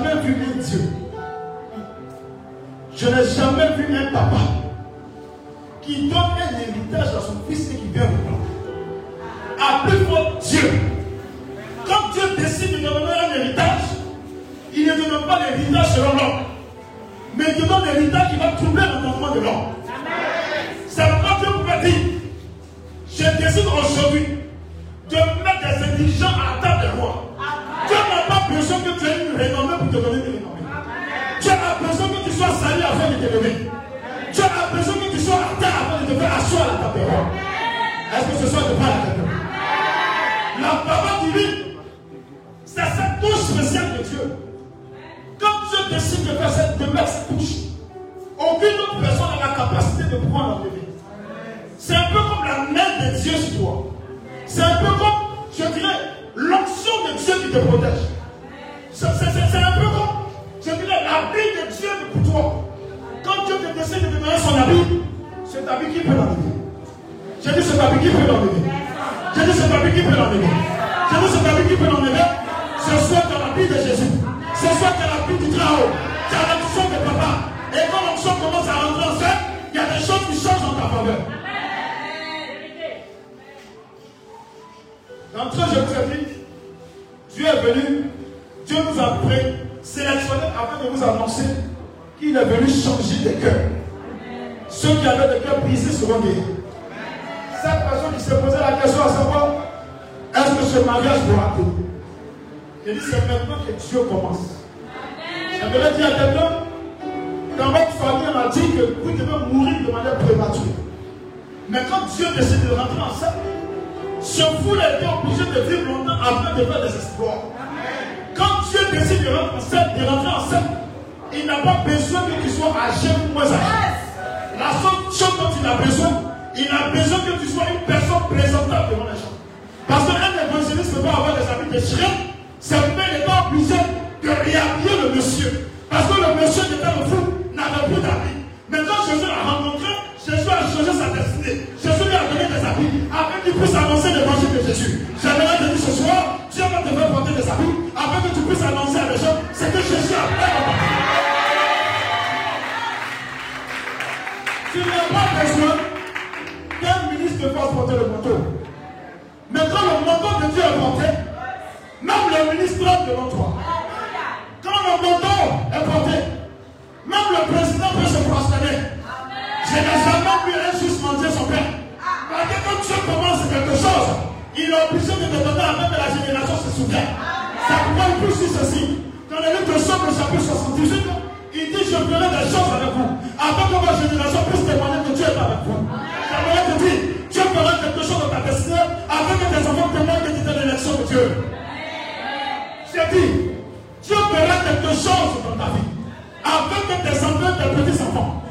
jamais vu un Dieu. Je n'ai jamais vu un papa qui donne un héritage à son fils et qui vient plan. À plus fort Dieu. Quand Dieu décide de donner un héritage, il ne donne pas l'héritage selon l'homme. Mais il donne l'héritage qui va troubler l'entendement de l'homme. C'est pourquoi Dieu pouvait dire Je décide aujourd'hui de mettre des indigents à la table des rois. Dieu n'a pas besoin pouvoir l'enlever. C'est un peu comme la main de Dieu sur toi. C'est un peu comme, je dirais, l'onction de Dieu qui te protège. C'est un peu comme, je dirais, l'habit de Dieu pour toi. Quand Dieu te décide de te donner son habit, c'est habit qui peut l'enlever. J'ai dit cet habit qui peut l'enlever. J'ai dit cet habit qui peut l'enlever. J'ai dit cet habit qui peut l'enlever. Ce soit dans l'habit de Jésus. Ce soit dans l'habit du très choses qui changent en ta faveur. D'entrée, je vous ai dit, Dieu est venu, Dieu nous a sélectionné afin de vous annoncer qu'il est venu changer des cœurs. Ceux qui avaient des cœurs brisés seront guéris. Cette personne qui se posait la question à savoir, est-ce que ce mariage pourra tenir Je dis, c'est maintenant que Dieu commence. J'aimerais dire à quelqu'un, dans votre famille, on a dit que vous devez mourir de manière prématurée. Mais quand Dieu décide de rentrer en scène, ce fou a été obligé de vivre longtemps afin de faire des exploits. Quand Dieu décide de rentrer en scène, de rentrer en il n'a pas besoin que tu sois âgé ou moins âgé. La seule chose dont il a besoin, il a besoin que tu sois une personne présentable devant les gens. Parce qu'un évangéliste ne peut pas avoir des habits déchirés, c'est pourquoi il pas obligé de réhabiller le monsieur. Parce que le monsieur qui était le fou n'avait plus d'habits. Mais quand Jésus l'a rencontré, Jésus a changé sa destinée. Jésus lui a donné des habits afin qu'il puisse annoncer l'évangile de Jésus. J'aimerais te dire ce soir, Dieu va te faire porter des habits afin que tu puisses annoncer à des gens ce que Jésus a fait en Tu n'as pas besoin qu'un ministre fasse porter le manteau. Mais quand le manteau de Dieu est porté, même le ministre de l'endroit. Quand le tonton est porté, même le président peut se prosterner. Je n'ai jamais vu un Suisse manger son père. Parce que quand Dieu commence quelque chose, il est obligé de te donner à même la génération se souvient. Ça pourrait plus si ceci. Dans le livre de Somme, chapitre 78, il dit Je ferai des choses avec vous, afin que votre génération puisse témoigner que Dieu est avec vous. Ça veut te dire Dieu fera quelque chose dans ta destinée, afin que tes enfants témoignent que tu es l'élection de Dieu. J'ai dit de choses dans ta vie. avec tes enfants, tes petits-enfants,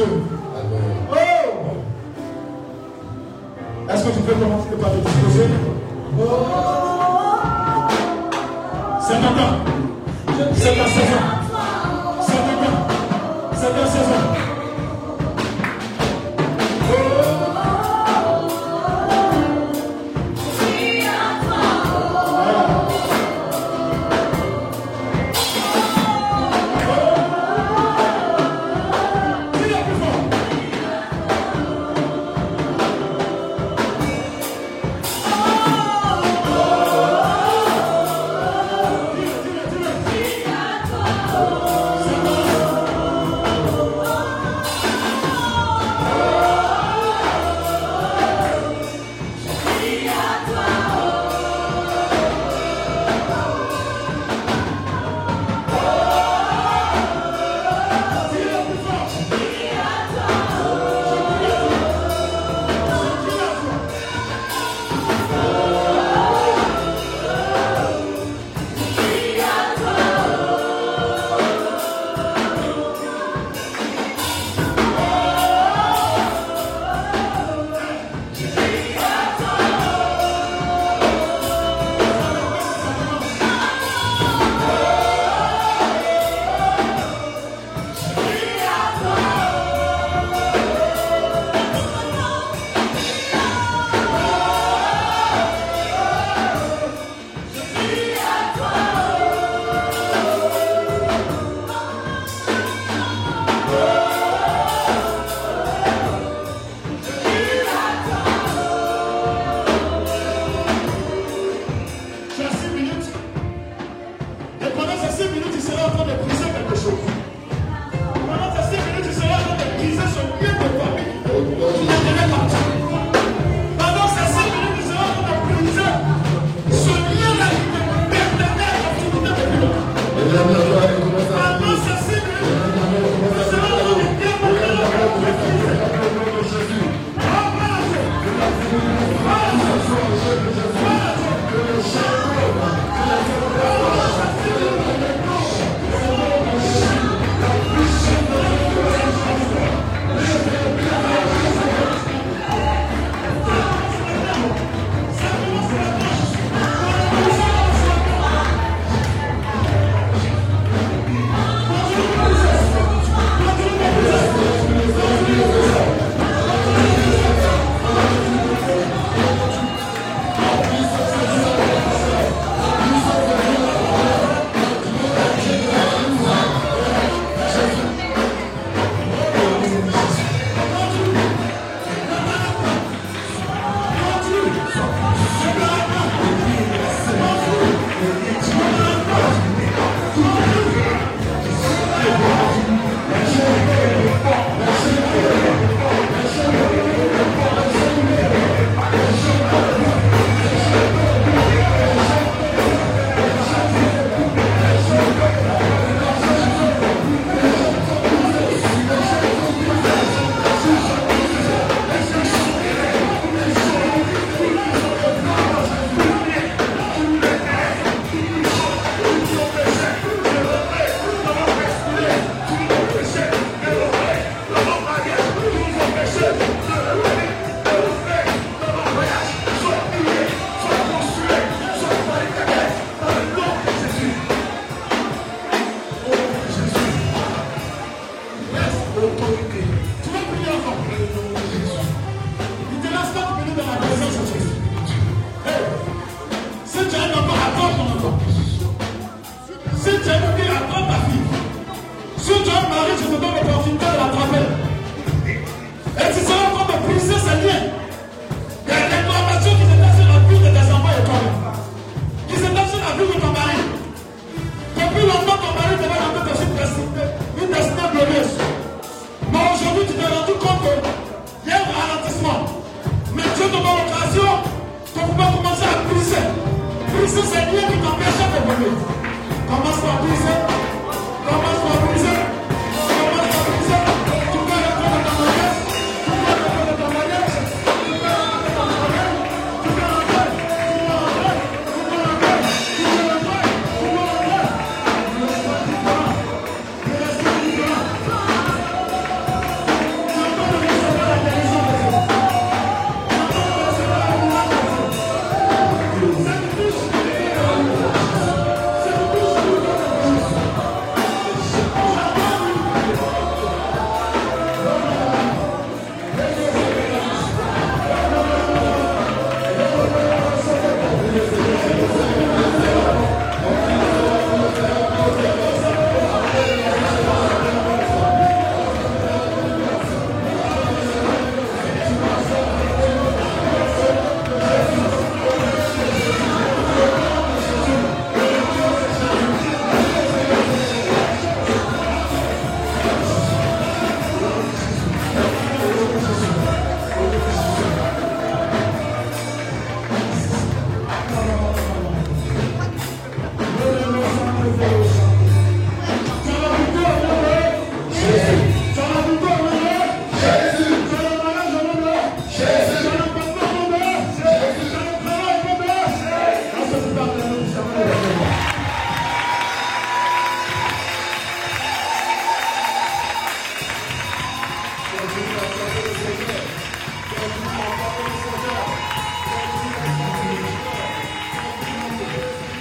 Oh Est-ce que tu peux commencer par te disposer? C'est maintenant. C'est ta saison. C'est maintenant. C'est ta saison.